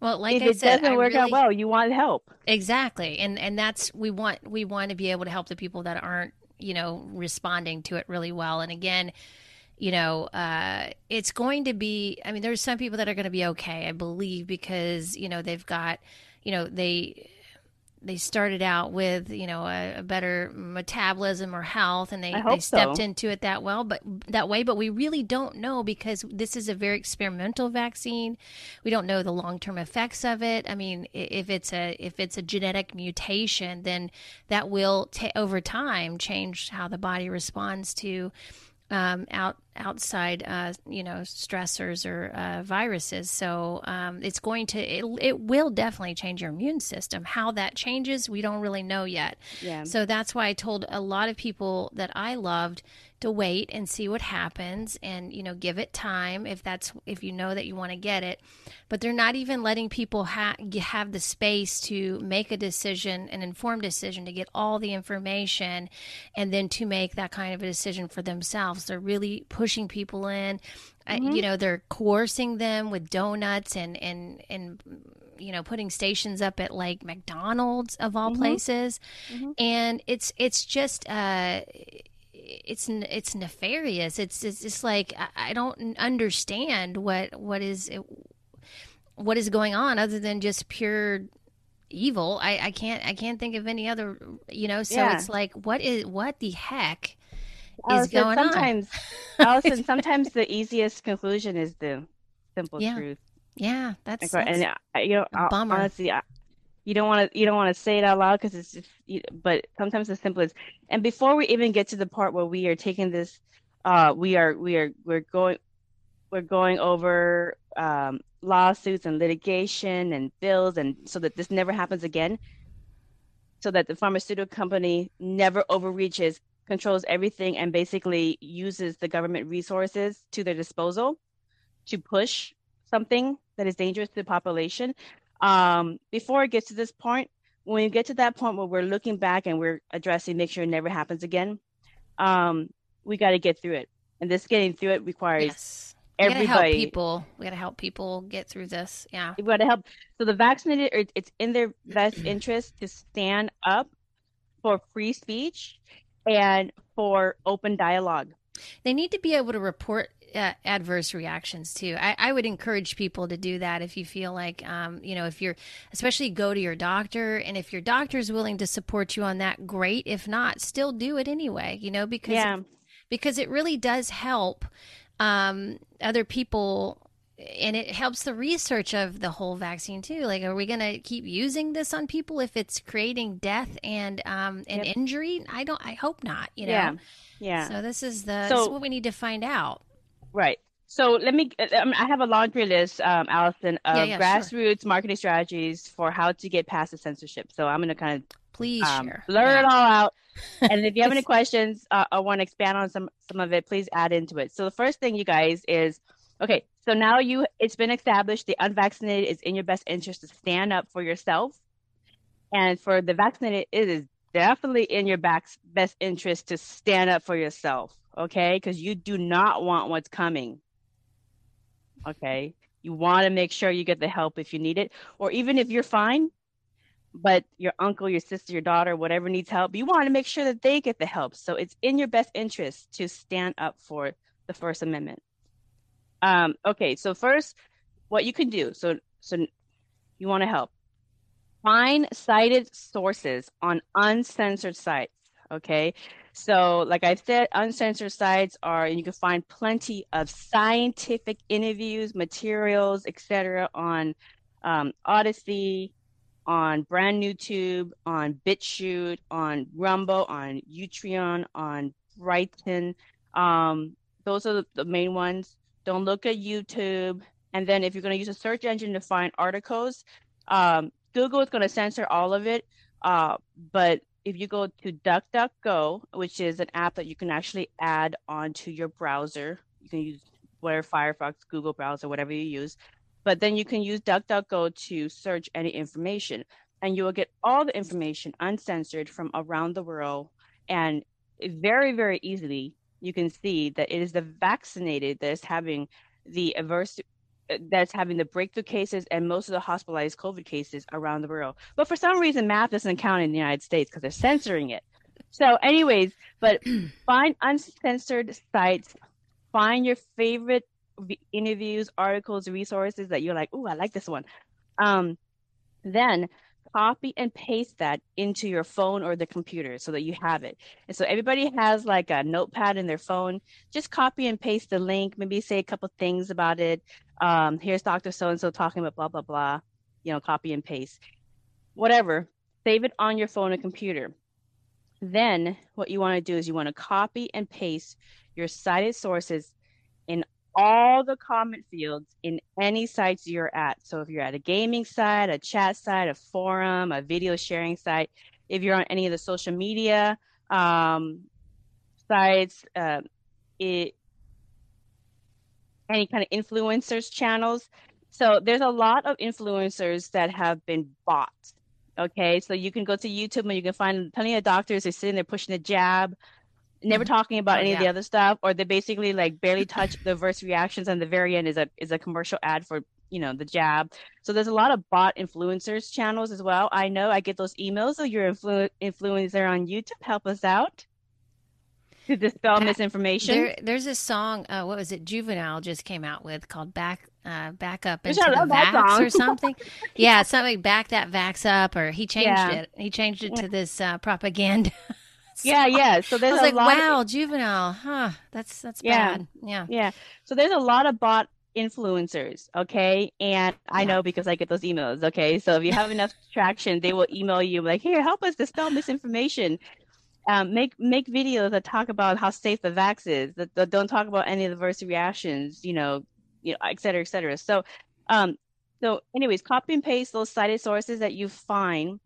well, like if I it said, doesn't I work really, out well, you want help. Exactly, and and that's we want we want to be able to help the people that aren't you know responding to it really well. And again, you know, uh, it's going to be, I mean, there's some people that are going to be okay, I believe, because, you know, they've got, you know, they, they started out with you know a, a better metabolism or health and they, they stepped so. into it that well but that way but we really don't know because this is a very experimental vaccine we don't know the long-term effects of it i mean if it's a if it's a genetic mutation then that will t- over time change how the body responds to um, out outside uh, you know stressors or uh, viruses. So um, it's going to it, it will definitely change your immune system. How that changes we don't really know yet. Yeah. so that's why i told a lot of people that i loved to wait and see what happens and you know give it time if that's if you know that you want to get it but they're not even letting people ha- have the space to make a decision an informed decision to get all the information and then to make that kind of a decision for themselves they're really pushing people in mm-hmm. uh, you know they're coercing them with donuts and and and you know putting stations up at like McDonald's of all mm-hmm. places mm-hmm. and it's it's just uh it's it's nefarious. It's it's just like I, I don't understand what what is what is going on other than just pure evil. I, I can't I can't think of any other you know. So yeah. it's like what is what the heck is Allison, going sometimes, on? Allison, sometimes the easiest conclusion is the simple yeah. truth. Yeah, that's, and, that's and you know honestly, I, you don't want to you don't want to say it out loud because it's just you, but sometimes the simplest and before we even get to the part where we are taking this uh we are we are we're going we're going over um lawsuits and litigation and bills and so that this never happens again so that the pharmaceutical company never overreaches controls everything and basically uses the government resources to their disposal to push something that is dangerous to the population um, before it gets to this point, when you get to that point where we're looking back and we're addressing, make sure it never happens again, um, we got to get through it. And this getting through it requires yes. We everybody. gotta help people. We gotta help people get through this. Yeah. We got to help. So the vaccinated, it's in their best interest to stand up for free speech and for open dialogue. They need to be able to report uh, adverse reactions too. I, I, would encourage people to do that if you feel like, um, you know, if you're, especially go to your doctor, and if your doctor is willing to support you on that, great. If not, still do it anyway. You know, because yeah. because it really does help um, other people. And it helps the research of the whole vaccine too. Like, are we going to keep using this on people if it's creating death and um, and yep. injury? I don't. I hope not. You know. Yeah. Yeah. So this is the so, this is what we need to find out. Right. So let me. Um, I have a laundry list, um, Allison, of yeah, yeah, grassroots sure. marketing strategies for how to get past the censorship. So I'm going to kind of please um, share. blur yeah. it all out. and if you have any questions uh, or want to expand on some some of it, please add into it. So the first thing, you guys, is okay. So now you, it's been established the unvaccinated is in your best interest to stand up for yourself, and for the vaccinated, it is definitely in your back, best interest to stand up for yourself okay? Because you do not want what's coming, okay? You want to make sure you get the help if you need it, or even if you're fine, but your uncle, your sister, your daughter, whatever needs help, you want to make sure that they get the help. So it's in your best interest to stand up for the First Amendment. Um, okay, so first, what you can do. So, so you want to help. Find cited sources on uncensored sites. Okay, so, like I said, uncensored sites are, and you can find plenty of scientific interviews, materials, etc., on um, Odysee, on Brand New Tube, on BitChute, on Rumble, on Utreon, on Brighteon. Um, those are the, the main ones. Don't look at YouTube. And then, if you're going to use a search engine to find articles, um, Google is going to censor all of it. Uh, but if you go to DuckDuckGo, which is an app that you can actually add onto your browser, you can use whatever Firefox, Google browser, whatever you use. But then you can use DuckDuckGo to search any information, and you will get all the information uncensored from around the world. And very, very easily, you can see that it is the vaccinated that is having the adverse that's having the breakthrough cases and most of the hospitalized COVID cases around the world. But for some reason, math doesn't count in the United States because they're censoring it. So, anyways, but find uncensored sites, find your favorite interviews, articles, resources that you're like, oh, I like this one. Um, then copy and paste that into your phone or the computer so that you have it. And so everybody has like a notepad in their phone. Just copy and paste the link, maybe say a couple things about it. Um, here's Dr. So and so talking about blah, blah, blah. You know, copy and paste. Whatever. Save it on your phone or computer. Then what you want to do is you want to copy and paste your cited sources in all the comment fields in any sites you're at. So if you're at a gaming site, a chat site, a forum, a video sharing site, if you're on any of the social media um, sites, uh, it, any kind of influencers channels. So there's a lot of influencers that have been bought. Okay, so you can go to YouTube and you can find plenty of doctors who are sitting there pushing a jab never mm-hmm. talking about oh, any yeah. of the other stuff or they basically like barely touch the verse reactions and the very end is a is a commercial ad for you know the jab. So there's a lot of bot influencers channels as well. I know i get those emails so you're influ- influencer on youtube. Help us out to dispel misinformation. there, there's a song uh, what was it? Juvenile just came out with called back uh, back up into the vax or something. Yeah something back that vax up or he changed yeah. it. He changed it to this uh, propaganda yeah, yeah. So there's I was a like, wow, of, juvenile, huh? That's that's yeah, bad. Yeah, yeah. So there's a lot of bot influencers, okay? And I know because I get those emails, okay? So if you have enough traction, they will email you like, "Here, help us dispel misinformation." Um, make make videos that talk about how safe the vax is. That, that don't talk about any adverse reactions, you know, you know, et cetera, et cetera. So, um, so anyways, copy and paste those cited sources that you find,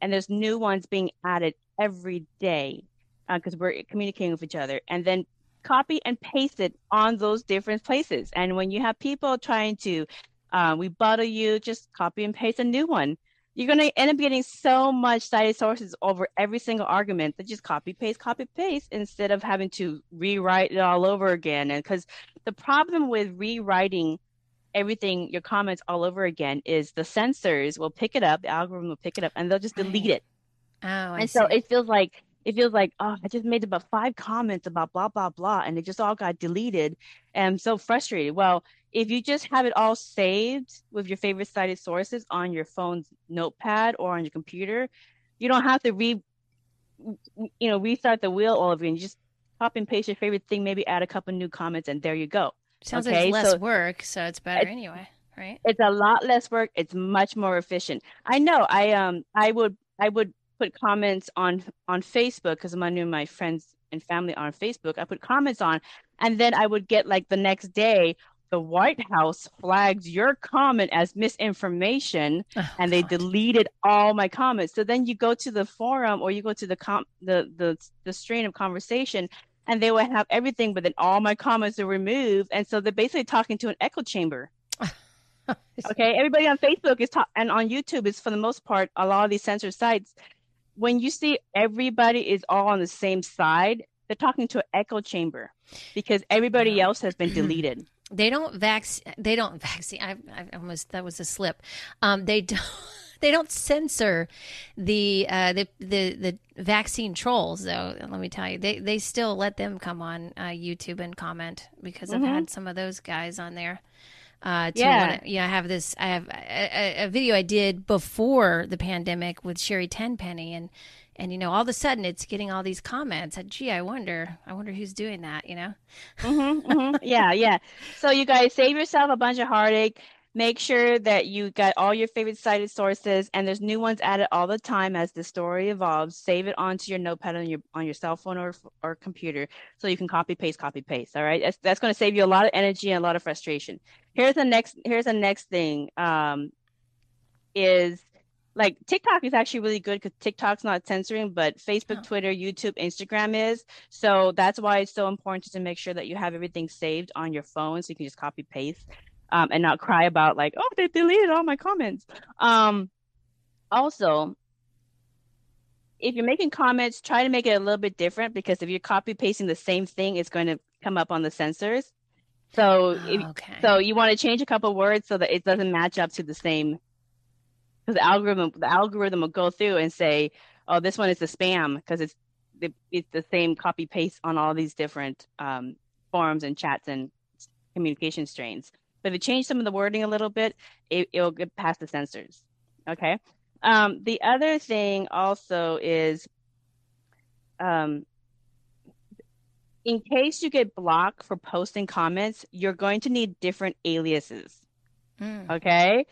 and there's new ones being added every day because uh, we're communicating with each other, and then copy and paste it on those different places. And when you have people trying to uh, rebuttal you, just copy and paste a new one. You're going to end up getting so much cited sources over every single argument that just copy paste, copy paste instead of having to rewrite it all over again. And because the problem with rewriting everything, your comments all over again, is the censors will pick it up, the algorithm will pick it up, and they'll just delete it. Oh, I and see. so it feels like it feels like oh i just made about five comments about blah blah blah and it just all got deleted. And i'm so frustrated. Well if you just have it all saved with your favorite cited sources on your phone's notepad or on your computer you don't have to re you know restart the wheel all over again. You just copy and paste your favorite thing maybe add a couple new comments and there you go. Sounds okay? like it's less So- work, so it's better anyway, right? it's a lot less work. It's much more efficient. I know. I um i would i would put comments on on facebook because i knew my friends and family on facebook i put comments on and then i would get like the next day the white house flags your comment as misinformation Oh, and they God. deleted all my comments. So then you go to the forum or you go to the com the the, the strain of conversation and they would have everything but then all my comments are removed and so they're basically talking to an echo chamber. Okay? Everybody on facebook is ta- and on youtube is for the most part a lot of these censored sites when you see everybody is all on the same side they're talking to an echo chamber because everybody Yeah. else has been deleted They don't vac. They don't vaccine. I, I almost that was a slip. Um, they don't. They don't censor the uh, the the the vaccine trolls though. Let me tell you, they they still let them come on uh, YouTube and comment because I've Mhm. had some of those guys on there. Uh, to Yeah. wanna- yeah. I have this. I have a, a, video I did before the pandemic with Sherri Tenpenny, and and you know all of a sudden it's getting all these comments. And, Gee, I wonder. I wonder who's doing that. You know. hmm hmm yeah yeah so you guys save yourself a bunch of heartache make sure that you got all your favorite cited sources and there's new ones added all the time as the story evolves save it onto your notepad on your on your cell phone or or computer so you can copy paste copy paste all right that's, that's going to save you a lot of energy and a lot of frustration here's the next here's the next thing um is like TikTok is actually really good because TikTok's not censoring, but Facebook, Oh. Twitter, YouTube, Instagram is. So that's why it's so important to make sure that you have everything saved on your phone so you can just copy paste um, and not cry about like, oh, they deleted all my comments. Um, also, if you're making comments, try to make it a little bit different because if you're copy pasting the same thing, it's going to come up on the censors. So if, okay. so you want to change a couple words so that it doesn't match up to the same. Because the algorithm, the algorithm will go through and say, "Oh, this one is a spam because it's it, it's the same copy paste on all these different um, forums and chats and communication strains." But if you change some of the wording a little bit, it, it'll get past the censors. Okay. Um, the other thing also is, um, in case you get blocked for posting comments, you're going to need different aliases. Mm. Okay.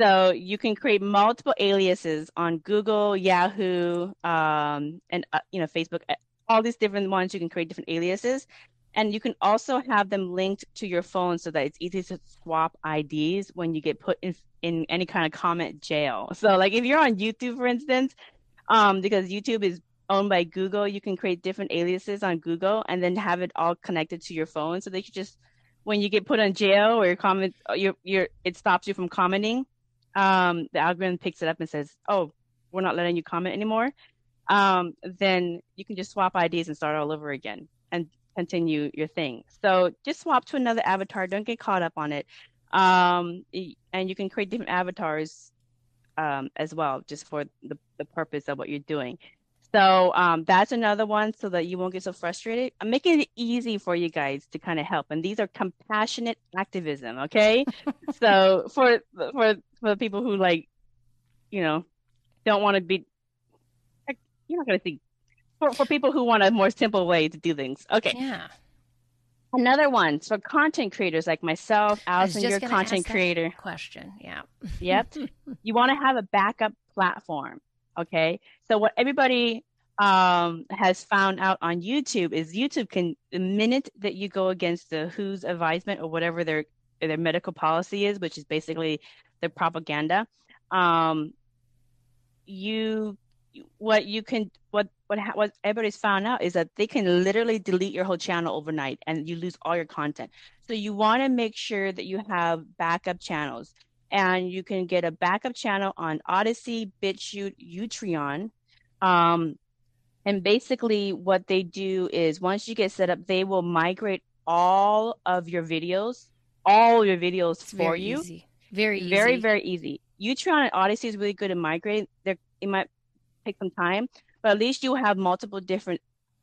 So you can create multiple aliases on Google, Yahoo, um, and uh, you know Facebook. All these different ones you can create different aliases, and you can also have them linked to your phone so that it's easy to swap IDs when you get put in in any kind of comment jail. So like if you're on YouTube, for instance, um, because YouTube is owned by Google, you can create different aliases on Google and then have it all connected to your phone so that you just when you get put on jail or your comment your your it stops you from commenting um, the algorithm picks it up and says, "Oh, we're not letting you comment anymore," um, then you can just swap IDs and start all over again and continue your thing. So just swap to another avatar. Don't get caught up on it. Um, and you can create different avatars um, as well, just for the, the purpose of what you're doing. So um, that's another one so that you won't get so frustrated. I'm making it easy for you guys to kind of help. And these are compassionate activism, okay? so for for for the people who like, you know, don't want to be, you're not gonna see. For for people who want a more simple way to do things, okay. Yeah. Another one for content creators like myself, Allison, just you're a going to ask content creator. question. Yeah. Yep. You want to have a backup platform. Okay. So what everybody um, has found out on YouTube is YouTube can the minute that you go against the WHO's advisement or whatever their their medical policy is, which is basically their propaganda, um, you what you can what what ha- what everybody's found out is that they can literally delete your whole channel overnight and you lose all your content. So you want to make sure that you have backup channels and you can get a backup channel on Odysee, BitChute, Utreon. Um, and basically what they do is once you get set up, they will migrate all of your videos, all your videos It's for very you easy. Very easy. very very easy utreon and odysee is really good at migrating They're, it might take some time but at least you have multiple different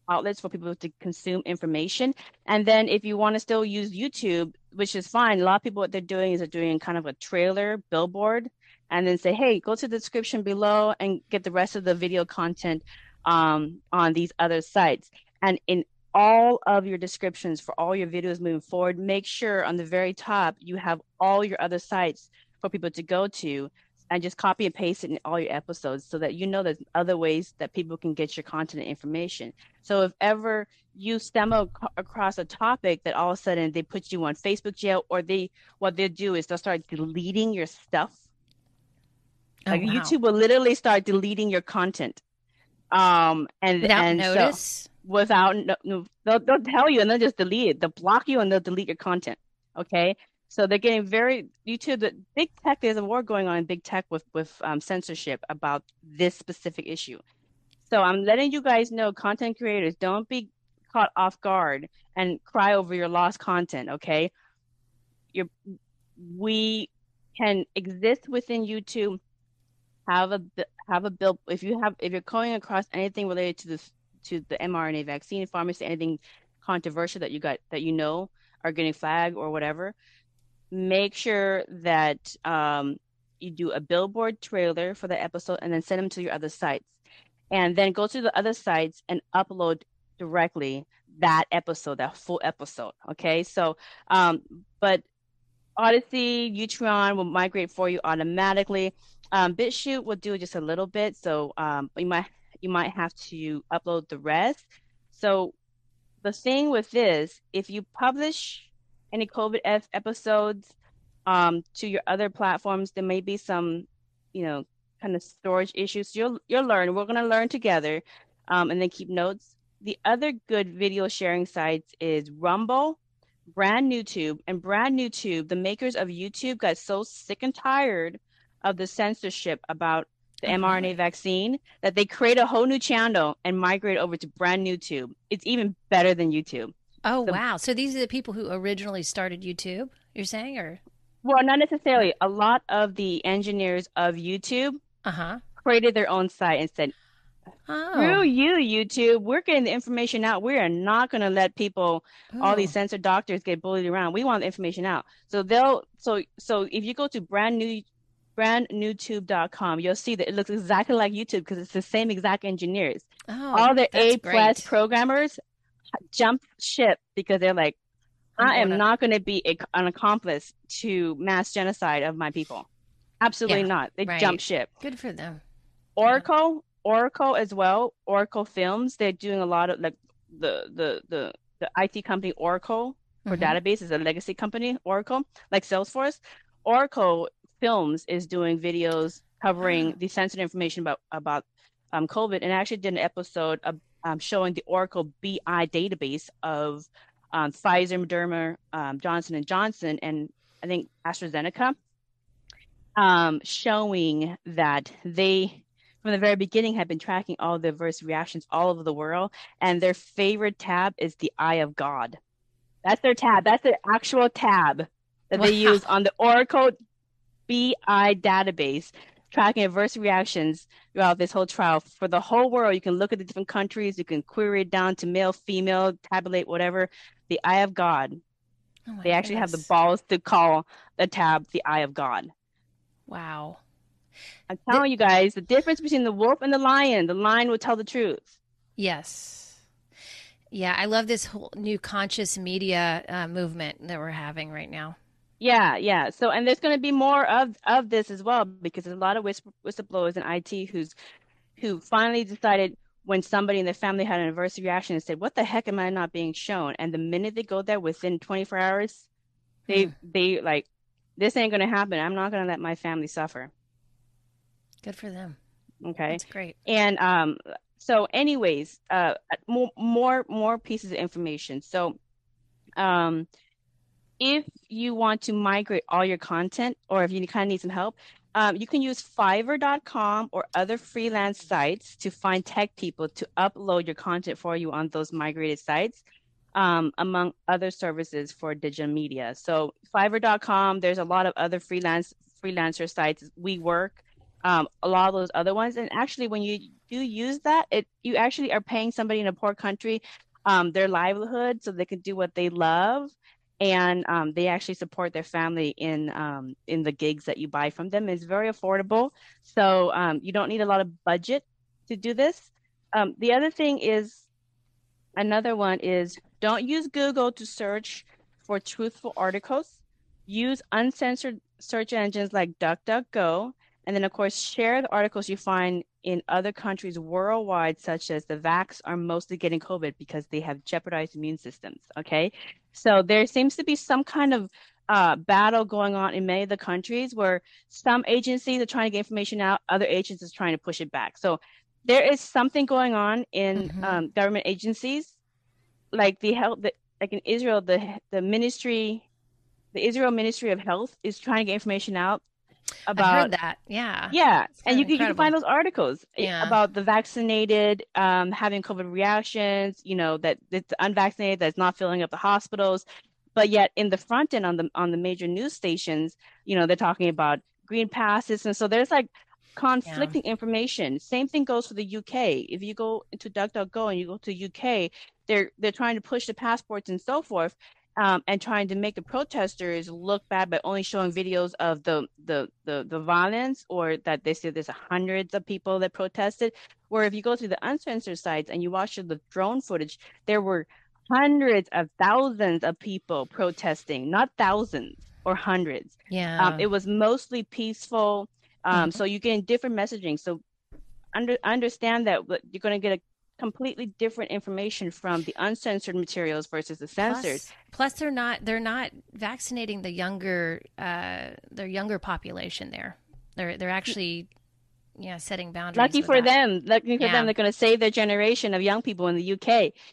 outlets for people to consume information. And then if you want to still use youtube which is fine a lot of people what they're doing is they're doing kind of a trailer billboard and then say hey go to the description below and get the rest of the video content um, on these other sites. And in all of your descriptions for all your videos moving forward, make sure on the very top you have all your other sites for people to go to and just copy and paste it in all your episodes so that you know there's other ways that people can get your content and information. So if ever you stumble ac- across a topic that all of a sudden they put you on Facebook jail or they what they'll do is they'll start deleting your stuff. Oh, Like wow. YouTube will literally start deleting your content. Um and Without and so- notice. without no, no they'll, they'll tell you and they'll just delete it they'll block you and they'll delete your content okay so they're getting very youtube the big tech there's a war going on in big tech with with um, censorship about this specific issue. So i'm letting you guys know content creators don't be caught off guard and cry over your lost content okay? You're we can exist within youtube have a have a bill if you have if you're coming across anything related to this to the mRNA vaccine pharmacy, anything controversial that you got that you know are getting flagged or whatever, make sure that um, you do a billboard trailer for the episode and then send them to your other sites. And then go to the other sites and upload directly that episode, that full episode. Okay. So, um, but Odysee, Utreon will migrate for you automatically. Um, BitChute will do just a little bit. So um, you might you might have to upload the rest. So the thing with this, if you publish any COVID F episodes um, to your other platforms, there may be some, you know, kind of storage issues. You'll you'll learn. We're gonna learn together, um, and then keep notes. The other good video sharing sites is Rumble, Brand New Tube, and Brand New Tube. The makers of YouTube got so sick and tired of the censorship about the mRNA vaccine that they create a whole new channel and migrate over to brand new tube. It's even better than YouTube. Oh wow! So these are the people who originally started YouTube. You're saying, or Well, not necessarily. A lot of the engineers of YouTube uh huh. created their own site and said, Oh, "Through you, YouTube, we're getting the information out. We are not going to let people, all these censored doctors, get bullied around. We want the information out." So they'll so so if you go to brand new brandnewtube.com, you'll see that it looks exactly like YouTube because it's the same exact engineers. Oh, all the A plus programmers jump ship because they're like, I am not going to be a, an accomplice to mass genocide of my people. Absolutely Yeah, not. They right. jump ship. Good for them. Oracle, Oracle as well. Oracle Films. They're doing a lot of like the the the the IT company Oracle for Mhm. database is a legacy company. Oracle, like Salesforce. Oracle Films is doing videos covering Ah. the sensitive information about about um, COVID, and actually did an episode of um, showing the Oracle BI database of um, Pfizer, Moderna, um, Johnson and Johnson, and I think AstraZeneca, um, showing that they, from the very beginning, have been tracking all the adverse reactions all over the world, and their favorite tab is the Eye of God. That's their tab. That's their actual tab that they Wow. use on the Oracle BI database, tracking adverse reactions throughout this whole trial for the whole world. You can look at the different countries, you can query it down to male, female, tabulate whatever. The Eye of God. Oh They actually have the balls to call the tab the Eye of God. Wow. I'm telling you guys, the difference between the wolf and the lion, the lion will tell the truth. Yes. Yeah, I love this whole new conscious media uh, movement that we're having right now. Yeah, yeah. So, and there's going to be more of of this as well because there's a lot of whistleblowers in IT who's who finally decided when somebody in the family had an adverse reaction and said, "What the heck am I not being shown?" And the minute they go there, within 24 hours, they hmm. they like, this ain't going to happen. I'm not going to let my family suffer. Good for them. Okay, that's great. And um, so, anyways, uh, more more more pieces of information. So, um if you want to migrate all your content or if you kind of need some help, um, you can use Fiverr.com or other freelance sites to find tech people to upload your content for you on those migrated sites, um, among other services for digital media. So Fiverr.com, there's a lot of other freelance freelancer sites. We work, um, a lot of those other ones. And actually, when you do use that, it you actually are paying somebody in a poor country um, their livelihood so they can do what they love and um, they actually support their family in um, in the gigs that you buy from them. It's very affordable, so um, you don't need a lot of budget to do this. Um, the other thing is, another one is don't use Google to search for truthful articles. Use uncensored search engines like DuckDuckGo, and then of course share the articles you find in other countries worldwide, such as the vax, are mostly getting COVID because they have jeopardized immune systems. Okay. So there seems to be some kind of uh, battle going on in many of the countries where some agencies are trying to get information out, other agencies are trying to push it back. So there is something going on in mm-hmm. um, government agencies, like the health, the, like in Israel, the the ministry, the Israel Ministry of Health is trying to get information out about that. Yeah. Yeah. And you can, you can find those articles eh, yeah. about the vaccinated um, having COVID reactions, you know, that it's unvaccinated that's not filling up the hospitals. But yet in the front end on the on the major news stations, you know, they're talking about green passes. And so there's like conflicting yeah. information. Same thing goes for the UK. If you go into DuckDuckGo and you go to UK, they're they're trying to push the passports and so forth um, and trying to make the protesters look bad by only showing videos of the, the the the violence or that they say there's hundreds of people that protested. Where if you go to the uncensored sites and you watch the drone footage, there were hundreds of thousands of people protesting, not thousands or hundreds. Yeah, um, it was mostly peaceful. Um, mm-hmm. So you get different messaging. So under understand that you're going to get a completely different information from the uncensored materials versus the censored. Plus, plus they're not they're not vaccinating the younger uh, their younger population there. They're they're actually yeah setting boundaries. Lucky for that. them, lucky for yeah. them, they're going to save their generation of young people in the UK.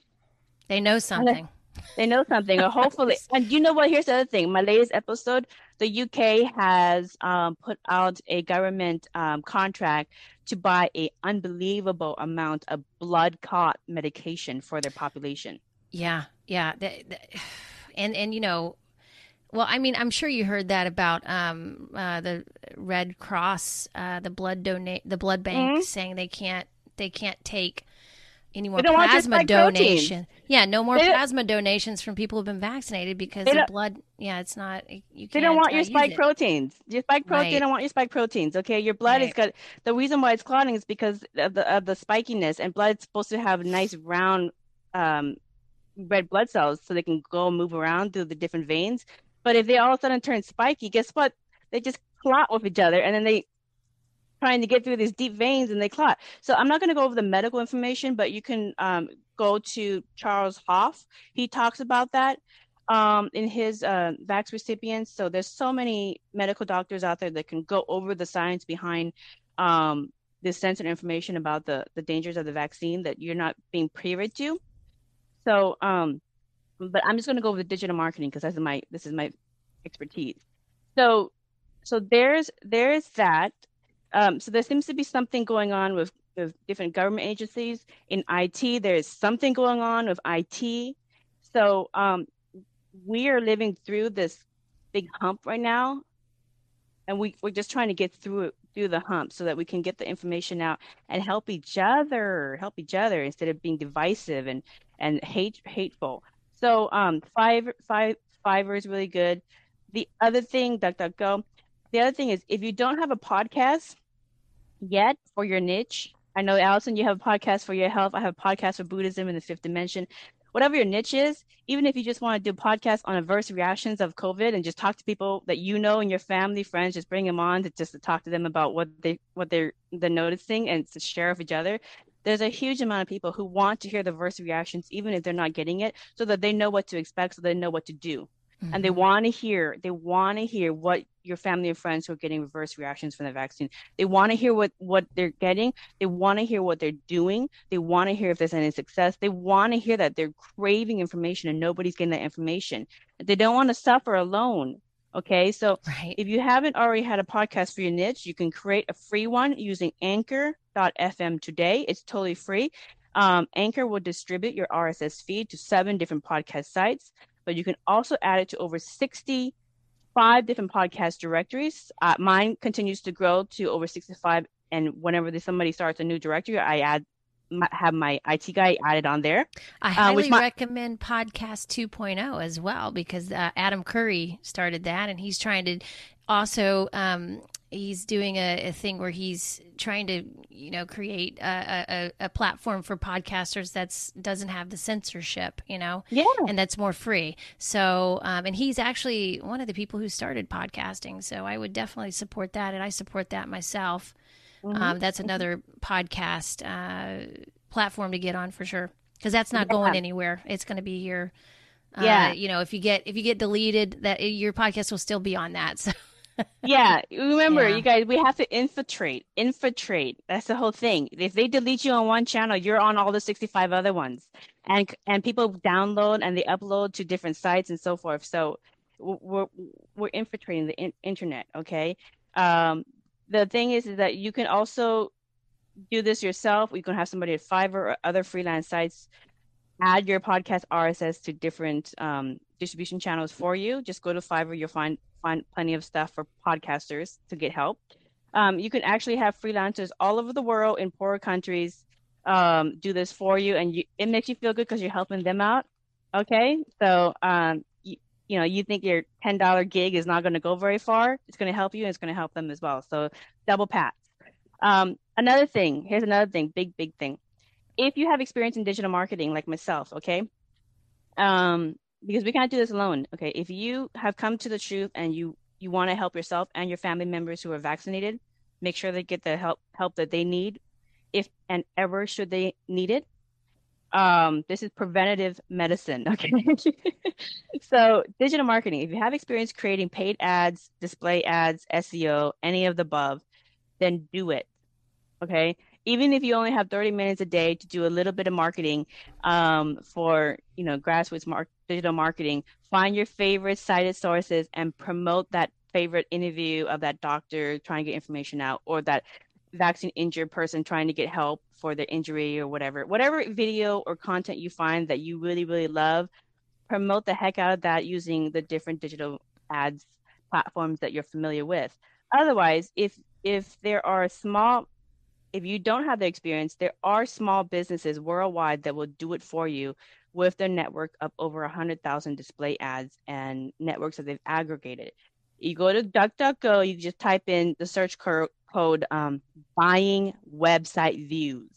They know something. They know something, or hopefully. and you know what? Here's the other thing. My latest episode, the UK has um, put out a government um, contract to buy an unbelievable amount of blood clot medication for their population. Yeah, yeah, the, the, and and you know, well, I mean, I'm sure you heard that about um, uh, the Red Cross, uh, the blood donate, the blood bank, mm-hmm. saying they can't they can't take any more plasma donation. Yeah, no more plasma donations from people who've been vaccinated because the blood. Yeah, it's not. You they don't want your spike proteins. Your spike protein. Right. They don't want your spike proteins. Okay, your blood right. is got the reason why it's clotting is because of the of the spikiness, and blood's supposed to have nice round um, red blood cells so they can go move around through the different veins. But if they all of a sudden turn spiky, guess what? They just clot with each other, and then they trying to get through these deep veins and they clot. So I'm not going to go over the medical information, but you can um, go to Charles Hoffe. He talks about that um, in his uh, vax recipients. So there's so many medical doctors out there that can go over the science behind um, this censored information about the the dangers of the vaccine that you're not being privy to. So, um, but I'm just going to go over the digital marketing because that's my this is my expertise. So, so there's there's that. Um, so there seems to be something going on with, with different government agencies. In IT, there is something going on with IT. So um, we are living through this big hump right now, and we, we're just trying to get through it through the hump so that we can get the information out and help each other, help each other instead of being divisive and and hate hateful. So um, five five Fiverr is really good. The other thing, DuckDuckGo, the other thing is if you don't have a podcast yet for your niche, I know Allison, you have a podcast for your health. I have a podcast for Buddhism in the fifth dimension. whatever your niche is, even if you just want to do podcasts on adverse reactions of COVID and just talk to people that you know and your family, friends, just bring them on to just to talk to them about what they what they're they're noticing and to share with each other. There's a huge amount of people who want to hear the adverse reactions, even if they're not getting it, so that they know what to expect, so they know what to do. Mm-hmm. And they mm-hmm. want to hear, they want to hear what your family and friends who are getting reverse reactions from the vaccine. They want to hear what what they're getting. They want to hear what they're doing. They want to hear if there's any success. They want to hear that they're craving information and nobody's getting that information. They don't want to suffer alone. Okay, so right. if you haven't already had a podcast for your niche, you can create a free one using Anchor.fm today. It's totally free. Um, Anchor will distribute your RSS feed to seven different podcast sites but you can also add it to over 65 different podcast directories. Uh, mine continues to grow to over 65. And whenever somebody starts a new directory, I add have my IT guy added on there. I uh, highly uh, my- recommend Podcast 2.0 as well because uh, Adam Curry started that, and he's trying to also um, he's doing a, a, thing where he's trying to you know create a, a, a, platform for podcasters that's doesn't have the censorship you know? Yeah. And that's more free. So um, and he's actually one of the people who started podcasting. So i would definitely support that and i support that myself. Mm-hmm. um, that's another podcast uh, platform to get on for sure because that's not yeah. going anywhere. It's going to be here. Uh, yeah. you know if you get if you get deleted that your podcast will still be on that. So yeah, remember, yeah. you guys, we have to infiltrate. Infiltrate. That's the whole thing. If they delete you on one channel, you're on all the 65 other ones, and and people download and they upload to different sites and so forth. So we're we're infiltrating the in- internet. Okay. Um, the thing is, is that you can also do this yourself. You can have somebody at Fiverr or other freelance sites add your podcast RSS to different um, distribution channels for you. Just go to Fiverr. You'll find find plenty of stuff for podcasters to get help. Um, you can actually have freelancers all over the world in poorer countries um, do this for you, and you, it makes you feel good because you're helping them out. Okay, so um, you, you know you think your ten dollar gig is not going to go very far. It's going to help you, and it's going to help them as well. So double pats. Um, another thing. Here's another thing. Big big thing. If you have experience in digital marketing, like myself, okay, um, because we can't do this alone. Okay, if you have come to the truth and you you want to help yourself and your family members who are vaccinated, make sure they get the help help that they need, if and ever should they need it. Um, this is preventative medicine. Okay, so digital marketing. If you have experience creating paid ads, display ads, SEO, any of the above, then do it. Okay, even if you only have 30 minutes a day to do a little bit of marketing um, for you know grassroots mar- digital marketing find your favorite cited sources and promote that favorite interview of that doctor trying to get information out or that vaccine injured person trying to get help for their injury or whatever. Whatever video or content you find that you really really love promote the heck out of that using the different digital ads platforms that you're familiar with. Otherwise if if there are small if you don't have the experience, there are small businesses worldwide that will do it for you with their network of over 100,000 display ads and networks that they've aggregated. You go to DuckDuckGo, you just type in the search code um, buying website views,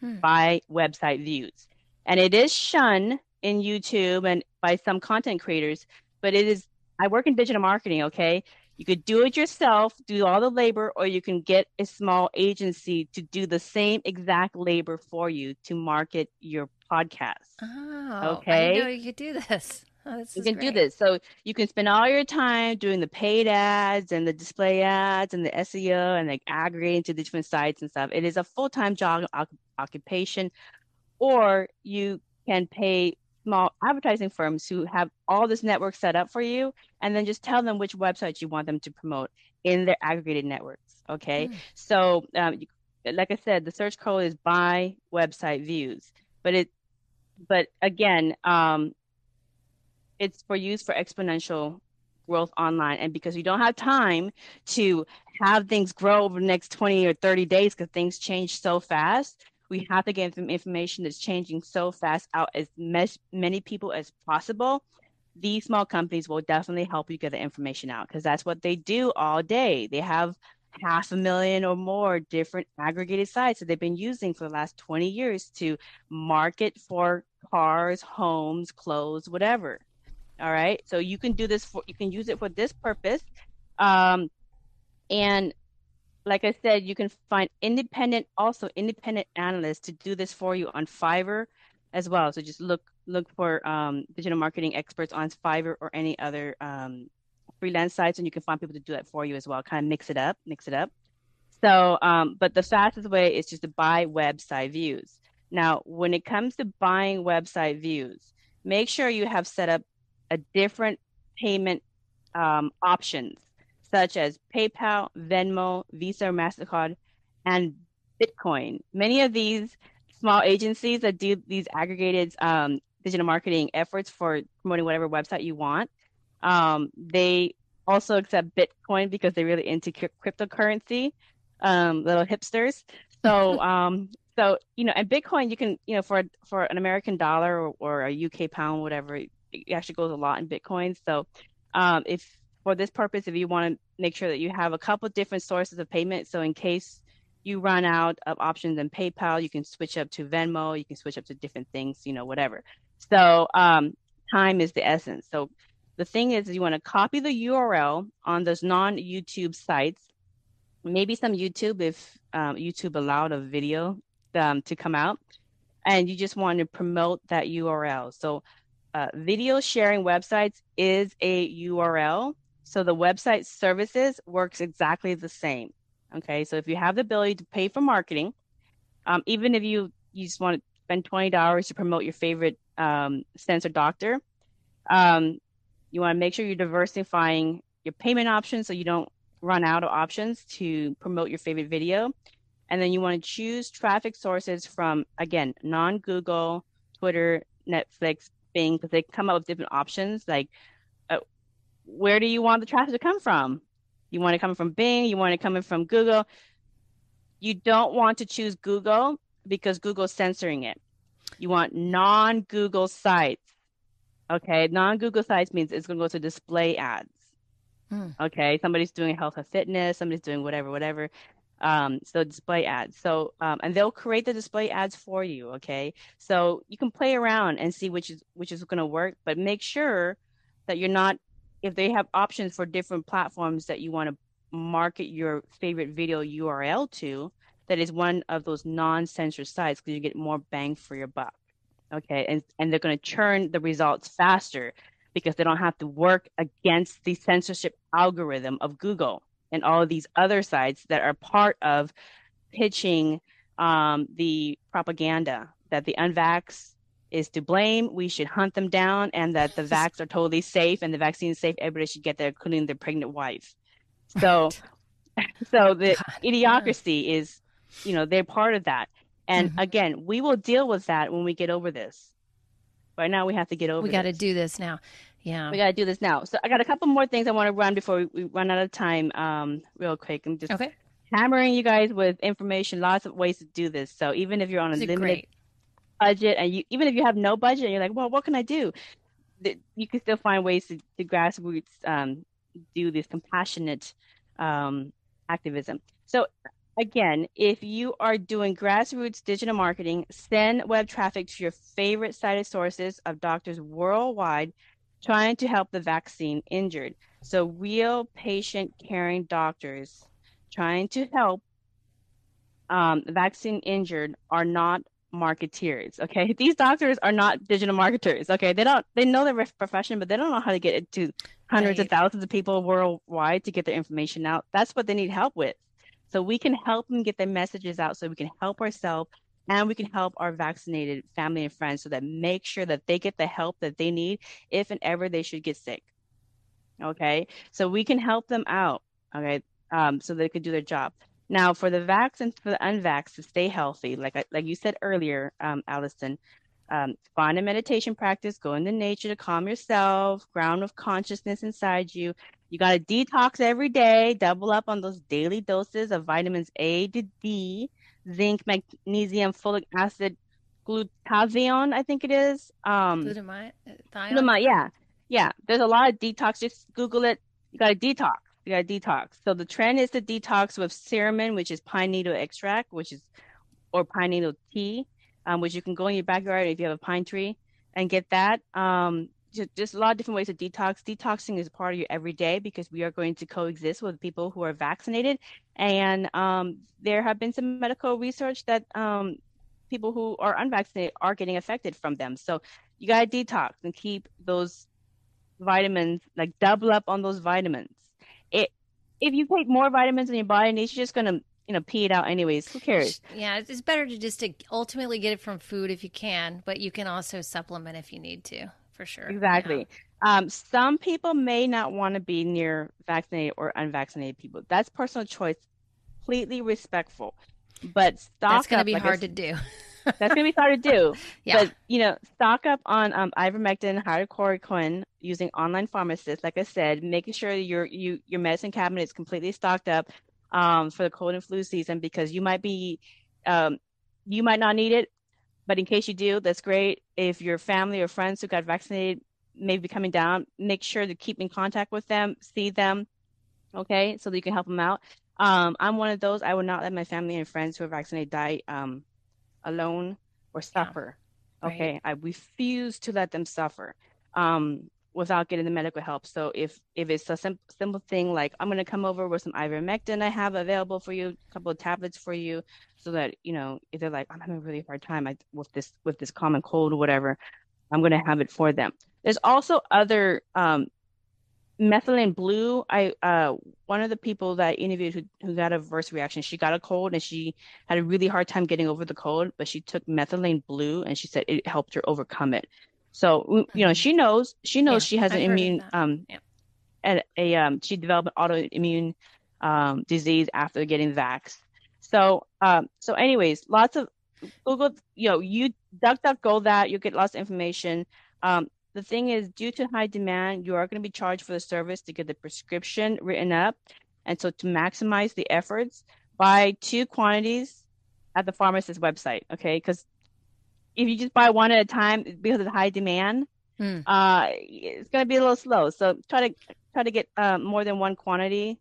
hmm. buy website views. And it is shunned in YouTube and by some content creators, but it is, I work in digital marketing, okay? You could do it yourself, do all the labor, or you can get a small agency to do the same exact labor for you to market your podcast. Oh, okay. I know you could do this. Oh, you can great. do this. So you can spend all your time doing the paid ads and the display ads and the SEO and like aggregating to the different sites and stuff. It is a full time job occupation, or you can pay small advertising firms who have all this network set up for you and then just tell them which websites you want them to promote in their aggregated networks okay mm. so um, like i said the search code is buy website views but it but again um, it's for use for exponential growth online and because you don't have time to have things grow over the next 20 or 30 days because things change so fast we have to get them information that's changing so fast out as mes- many people as possible. These small companies will definitely help you get the information out because that's what they do all day. They have half a million or more different aggregated sites that they've been using for the last 20 years to market for cars, homes, clothes, whatever. All right. So you can do this for, you can use it for this purpose. Um, and like I said, you can find independent, also independent analysts to do this for you on Fiverr as well. So just look look for um, digital marketing experts on Fiverr or any other um, freelance sites, and you can find people to do that for you as well. Kind of mix it up, mix it up. So, um, but the fastest way is just to buy website views. Now, when it comes to buying website views, make sure you have set up a different payment um, options such as PayPal, Venmo, Visa, MasterCard, and Bitcoin. Many of these small agencies that do these aggregated um, digital marketing efforts for promoting whatever website you want, um, they also accept Bitcoin because they're really into cryptocurrency, um, little hipsters. So, um, so you know, and Bitcoin, you can, you know, for for an American dollar or, or a UK pound, whatever, it actually goes a lot in Bitcoin. So, um, if for this purpose, if you want to make sure that you have a couple different sources of payment, so in case you run out of options in PayPal, you can switch up to Venmo, you can switch up to different things, you know, whatever. So, um, time is the essence. So, the thing is, you want to copy the URL on those non YouTube sites, maybe some YouTube if um, YouTube allowed a video um, to come out, and you just want to promote that URL. So, uh, video sharing websites is a URL. So, the website services works exactly the same. Okay, so if you have the ability to pay for marketing, um, even if you you just want to spend twenty dollars to promote your favorite um, censor doctor, um, you want to make sure you're diversifying your payment options so you don't run out of options to promote your favorite video. And then you want to choose traffic sources from, again, non Google, Twitter, Netflix, Bing, because they come up with different options. Like, where do you want the traffic to come from? You want it coming from Bing, you want it coming from Google. You don't want to choose Google because Google's censoring it. You want non Google sites Okay, non-Google sites means it's going to go to display ads. Hmm. Okay, somebody's doing health or fitness, somebody's doing whatever, whatever. Um, so display ads. So um, and they'll create the display ads for you. Okay, so you can play around and see which is which is going to work, but make sure that you're not. If they have options for different platforms that you want to market your favorite video URL to, that is one of those non-censored sites because you get more bang for your buck okay? And and they're going to churn the results faster because they don't have to work against the censorship algorithm of google and all of these other sites that are part of pitching um, the propaganda that the unvax is to blame we should hunt them down and that the vax are totally safe and the vaccine is safe everybody should get there including their pregnant wife so so the God, idiocracy yeah. is you know they're part of that and mm-hmm. again, we will deal with that when we get over this. Right now, we have to get over. We got to do this now. Yeah, we got to do this now. So I got a couple more things I want to run before we, we run out of time. Um, real quick, I'm just okay. hammering you guys with information. Lots of ways to do this. So even if you're on a limited great. Budget, and you even if you have no budget, you're like, well, what can I do? You can still find ways to, to grassroots um, do this compassionate um, activism. So Again, if you are doing grassroots digital marketing, send web traffic to your favorite cited sources of doctors worldwide trying to help the vaccine injured. So, real patient caring doctors trying to help um, vaccine injured are not marketeers. Okay, these doctors are not digital marketers. Okay, they don't they know their profession, but they don't know how to get it to hundreds right. of thousands of people worldwide to get their information out. That's what they need help with. So we can help them get their messages out so we can help ourselves and we can help our vaccinated family and friends so that make sure that they get the help that they need if and ever they should get sick. Okay. So we can help them out. Okay. Um, so they could do their job. Now, for the vax and for the unvax to stay healthy, like like you said earlier, um, Allison, um, find a meditation practice, go into nature to calm yourself, ground of consciousness inside you, you got to detox every day, double up on those daily doses of vitamins A to D, zinc, magnesium, folic acid, glutathione, I think it is. Um, Glutamate? Uh, Glutamate, yeah. Yeah. There's a lot of detox. Just Google it. You got to detox. You got to detox. So the trend is to detox with Suramin, which is pine needle extract, which is, or pine needle tea. um, which you can go in your backyard if you have a pine tree and get that. Um, just, just a lot of different ways to detox. Detoxing is part of your everyday because we are going to coexist with people who are vaccinated. And um, there have been some medical research that um, people who are unvaccinated are getting affected from them. So you got to detox and keep those vitamins, like double up on those vitamins. It, if you take more vitamins in your body needs, you're just going to you know pee it out anyways. Who cares? Yeah it's better to just to ultimately get it from food if you can but you can also supplement if you need to for sure. Exactly. Yeah. um, some people may not want to be near vaccinated or unvaccinated people. That's personal choice. Completely respectful. But stock that's going to be like hard to do that's going to be hard to do yeah. but you know stock up on um, ivermectin hydrochloroquine using online pharmacists like i said making sure your you your medicine cabinet is completely stocked up um, for the cold and flu season because you might be, um, you might not need it, but in case you do, that's great. If your family or friends who got vaccinated may be coming down, make sure to keep in contact with them, see them, okay, so that you can help them out. Um, I'm one of those. I would not let my family and friends who are vaccinated die um, alone or suffer. Yeah. Okay, right. I refuse to let them suffer. Um, without getting the medical help. So if if it's a sim- simple thing like I'm going to come over with some ivermectin I have available for you, a couple of tablets for you, so that you know if they're like I'm having a really hard time I, with this with this common cold or whatever, I'm going to have it for them. There's also other um, methylene blue. I uh, one of the people that I interviewed who who got a adverse reaction. She got a cold and she had a really hard time getting over the cold, but she took methylene blue and she said it helped her overcome it. So you know, mm-hmm. she knows she knows yeah, she has an I've immune um yeah. a, a um she developed an autoimmune um disease after getting vax. So um so anyways, lots of Google, you know, you duck duck go that, you get lots of information. Um the thing is due to high demand, you are going to be charged for the service to get the prescription written up. And so to maximize the efforts, buy two quantities at the pharmacist website, okay? Because if you just buy one at a time because of the high demand, mm. uh, it's going to be a little slow. So try to try to get uh, more than one quantity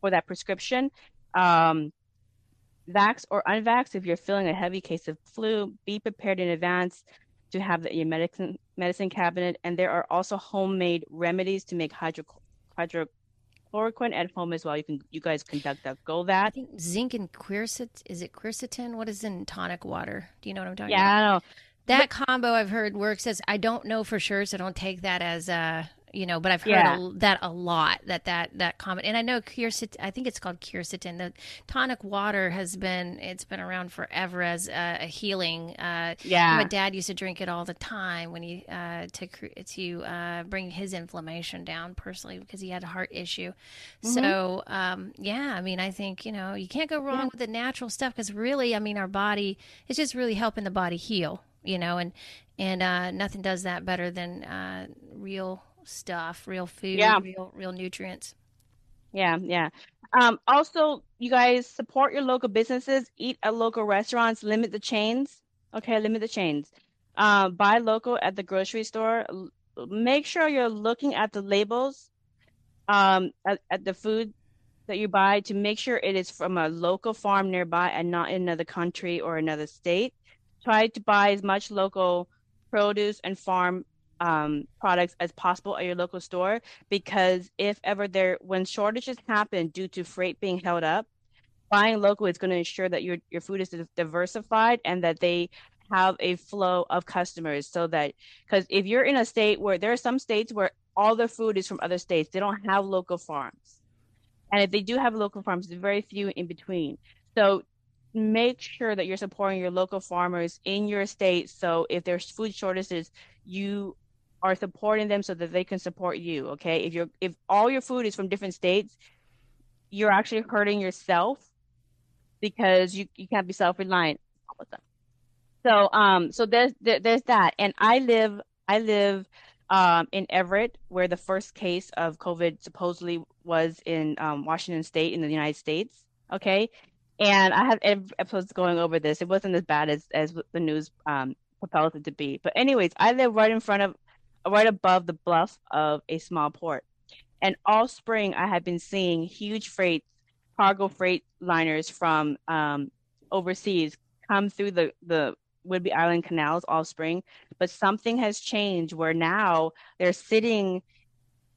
for that prescription. Um, vax or unvax, if you're feeling a heavy case of flu, be prepared in advance to have the, your medicine medicine cabinet. And there are also homemade remedies to make hydro, hydrochloroquine at home as well. You can you guys conduct that. Go that. I think zinc and quercet is it quercetin? What is in tonic water? Do you know what I'm talking yeah, about? Yeah, I know. That combo I've heard works as I don't know for sure, so don't take that as a you know, but I've heard yeah. a, that a lot that that that comment, and I know quercetin. I think it's called quercetin. The tonic water has been it's been around forever as a, a healing. Uh, yeah, my dad used to drink it all the time when he uh, to to uh, bring his inflammation down personally because he had a heart issue. Mm-hmm. So um, yeah, I mean, I think you know you can't go wrong yeah. with the natural stuff because really, I mean, our body is just really helping the body heal. You know, and and uh, nothing does that better than uh, real stuff, real food, yeah. real real nutrients. Yeah, yeah. Um, also, you guys support your local businesses, eat at local restaurants, limit the chains. Okay, limit the chains. Uh, buy local at the grocery store. Make sure you're looking at the labels um, at, at the food that you buy to make sure it is from a local farm nearby and not in another country or another state. Try to buy as much local produce and farm um, products as possible at your local store because if ever there when shortages happen due to freight being held up buying local is going to ensure that your your food is diversified and that they have a flow of customers so that because if you're in a state where there are some states where all their food is from other states they don't have local farms. And if they do have local farms there's very few in between. So make sure that you're supporting your local farmers in your state. So if there's food shortages you are supporting them so that they can support you okay if you're if all your food is from different states you're actually hurting yourself because you, you can't be self-reliant so um so there's there, there's that and i live i live um, in Everett, where the first case of COVID supposedly was in um, Washington State in the United States. Okay, and I have episodes going over this. It wasn't as bad as as the news um, propels it to be. But anyways, I live right in front of right above the bluff of a small port. And all spring, I have been seeing huge freight, cargo freight liners from um, overseas come through the, the Whidbey Island canals all spring, but something has changed where now they're sitting,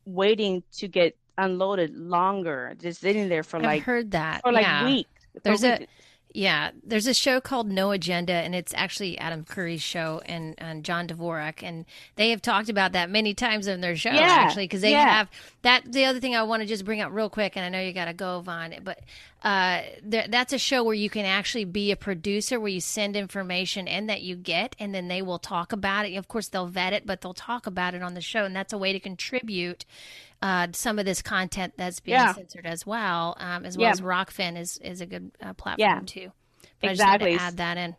waiting to get unloaded longer, just sitting there for I've like heard that. for like yeah. weeks. There's a weeks. Yeah, there's a show called No Agenda, and it's actually Adam Curry's show and, and John Dvorak, and they have talked about that many times in their show Yeah, actually because they yeah. have that. The other thing I want to just bring up real quick, and I know you got to go, Vaughn, but uh, there, that's a show where you can actually be a producer, where you send information in that you get, and then they will talk about it. Of course, they'll vet it, but they'll talk about it on the show, and that's a way to contribute uh, some of this content that's being Yeah. censored as well, um, as well Yeah. as Rokfin is is a good uh, platform Yeah. too. But I Exactly. just wanted to add that in.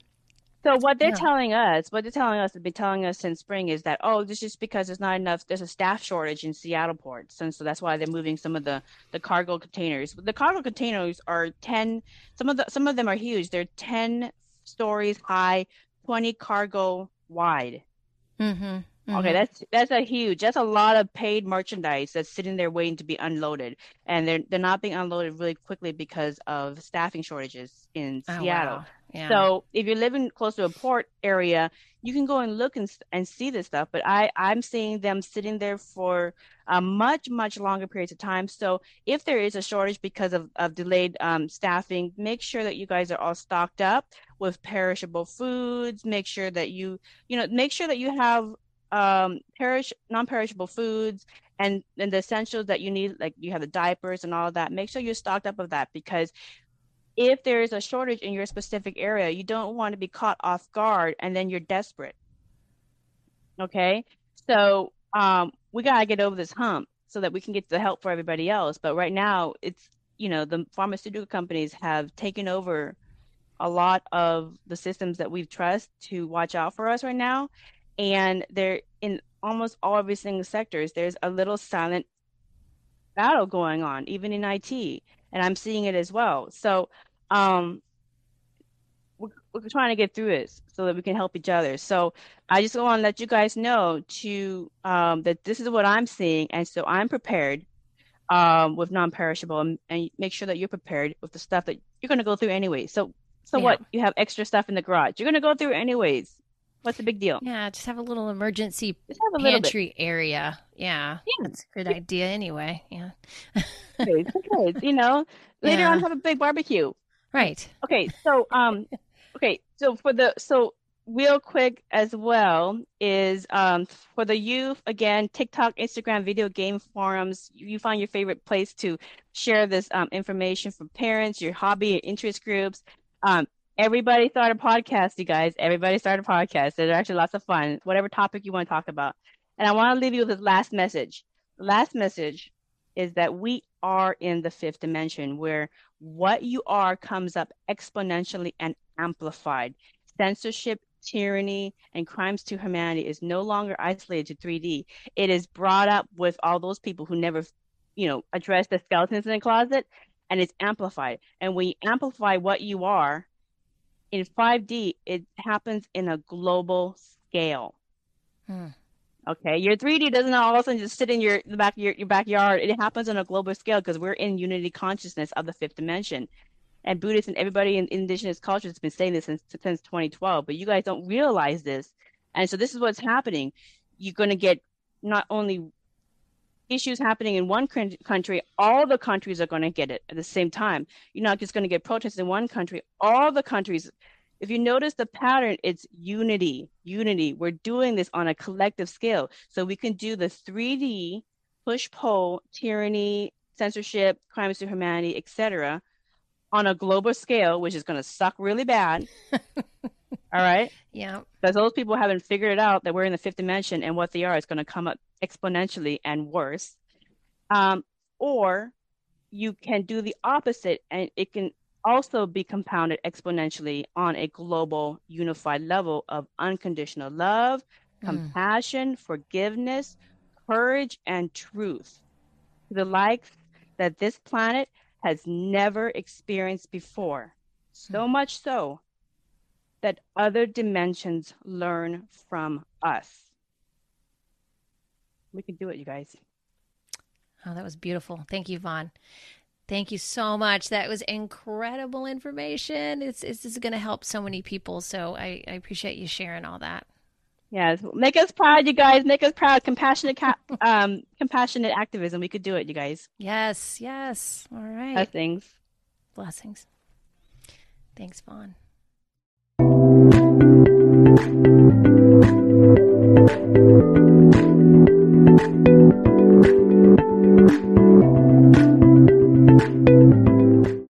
So what they're Yeah. telling us, what they're telling us, they've been telling us since spring is that oh, this is because there's not enough. There's a staff shortage in Seattle ports, and so that's why they're moving some of the the cargo containers. The cargo containers are ten. Some of the some of them are huge. They're ten stories high, twenty cargo wide. Mm-hmm. Okay, that's that's a huge. That's a lot of paid merchandise that's sitting there waiting to be unloaded, and they're they're not being unloaded really quickly because of staffing shortages in oh, Seattle. Wow. Yeah. So if you're living close to a port area, you can go and look and, and see this stuff. But I, I'm seeing them sitting there for a much, much longer periods of time. So if there is a shortage because of, of delayed um, staffing, make sure that you guys are all stocked up with perishable foods. Make sure that you, you know, make sure that you have um, perish, non-perishable foods and, and the essentials that you need, like you have the diapers and all that. Make sure you're stocked up of that because if there is a shortage in your specific area, you don't want to be caught off guard and then you're desperate. Okay. So um, we got to get over this hump so that we can get the help for everybody else. But right now, it's, you know, the pharmaceutical companies have taken over a lot of the systems that we trust to watch out for us right now. And they're in almost all every single sectors, there's a little silent battle going on, even in IT and I'm seeing it as well. So, um, we're, we're trying to get through this so that we can help each other. So, I just want to let you guys know to um, that this is what I'm seeing, and so I'm prepared um, with non-perishable, and, and make sure that you're prepared with the stuff that you're going to go through anyway. So, so Yeah. what? You have extra stuff in the garage. You're going to go through anyways. What's the big deal? yeah, just have a little emergency a little pantry area. Yeah. Yeah. That's a good idea anyway. Yeah. Okay, okay, you know, later on have a big barbecue. Right. Okay, so um, okay, so for the so real quick as well is um for the youth again TikTok, Instagram, video game forums. You, you find your favorite place to share this um information for parents, your hobby, your interest groups. Um, everybody start a podcast, you guys. Everybody start a podcast. They're actually lots of fun. Whatever topic you want to talk about. And I want to leave you with this last message. Last message is that we are in the fifth dimension where what you are comes up exponentially and amplified. Censorship, tyranny, and crimes to humanity is no longer isolated to 3D. It is brought up with all those people who never, you know, address the skeletons in the closet, and it's amplified. And you amplify what you are in 5D, it happens in a global scale. Hmm. Okay, your 3D doesn't all of a sudden just sit in your the back your, your backyard. It happens on a global scale because we're in unity consciousness of the fifth dimension. And Buddhists and everybody in indigenous cultures has been saying this since since 2012, but you guys don't realize this. And so this is what's happening. You're going to get not only issues happening in one country, all the countries are going to get it at the same time. You're not just going to get protests in one country, all the countries if you notice the pattern, it's unity, unity. We're doing this on a collective scale. So we can do the 3D push pull, tyranny, censorship, crimes to humanity, etc., on a global scale, which is going to suck really bad. All right. Yeah. Because those people haven't figured it out that we're in the fifth dimension and what they are is going to come up exponentially and worse. Um, or you can do the opposite and it can also be compounded exponentially on a global unified level of unconditional love, Mm. compassion, forgiveness, courage, and truth. The likes that this planet has never experienced before. So much so that other dimensions learn from us. We can do it, you guys. Oh, that was beautiful. Thank you, Vaughn. Thank you so much. That was incredible information. It's it's, it's going to help so many people. So I, I appreciate you sharing all that. Yes, make us proud, you guys. Make us proud. Compassionate, um, compassionate activism. We could do it, you guys. Yes, yes. All right. Blessings. Blessings. Thanks, Vaughn.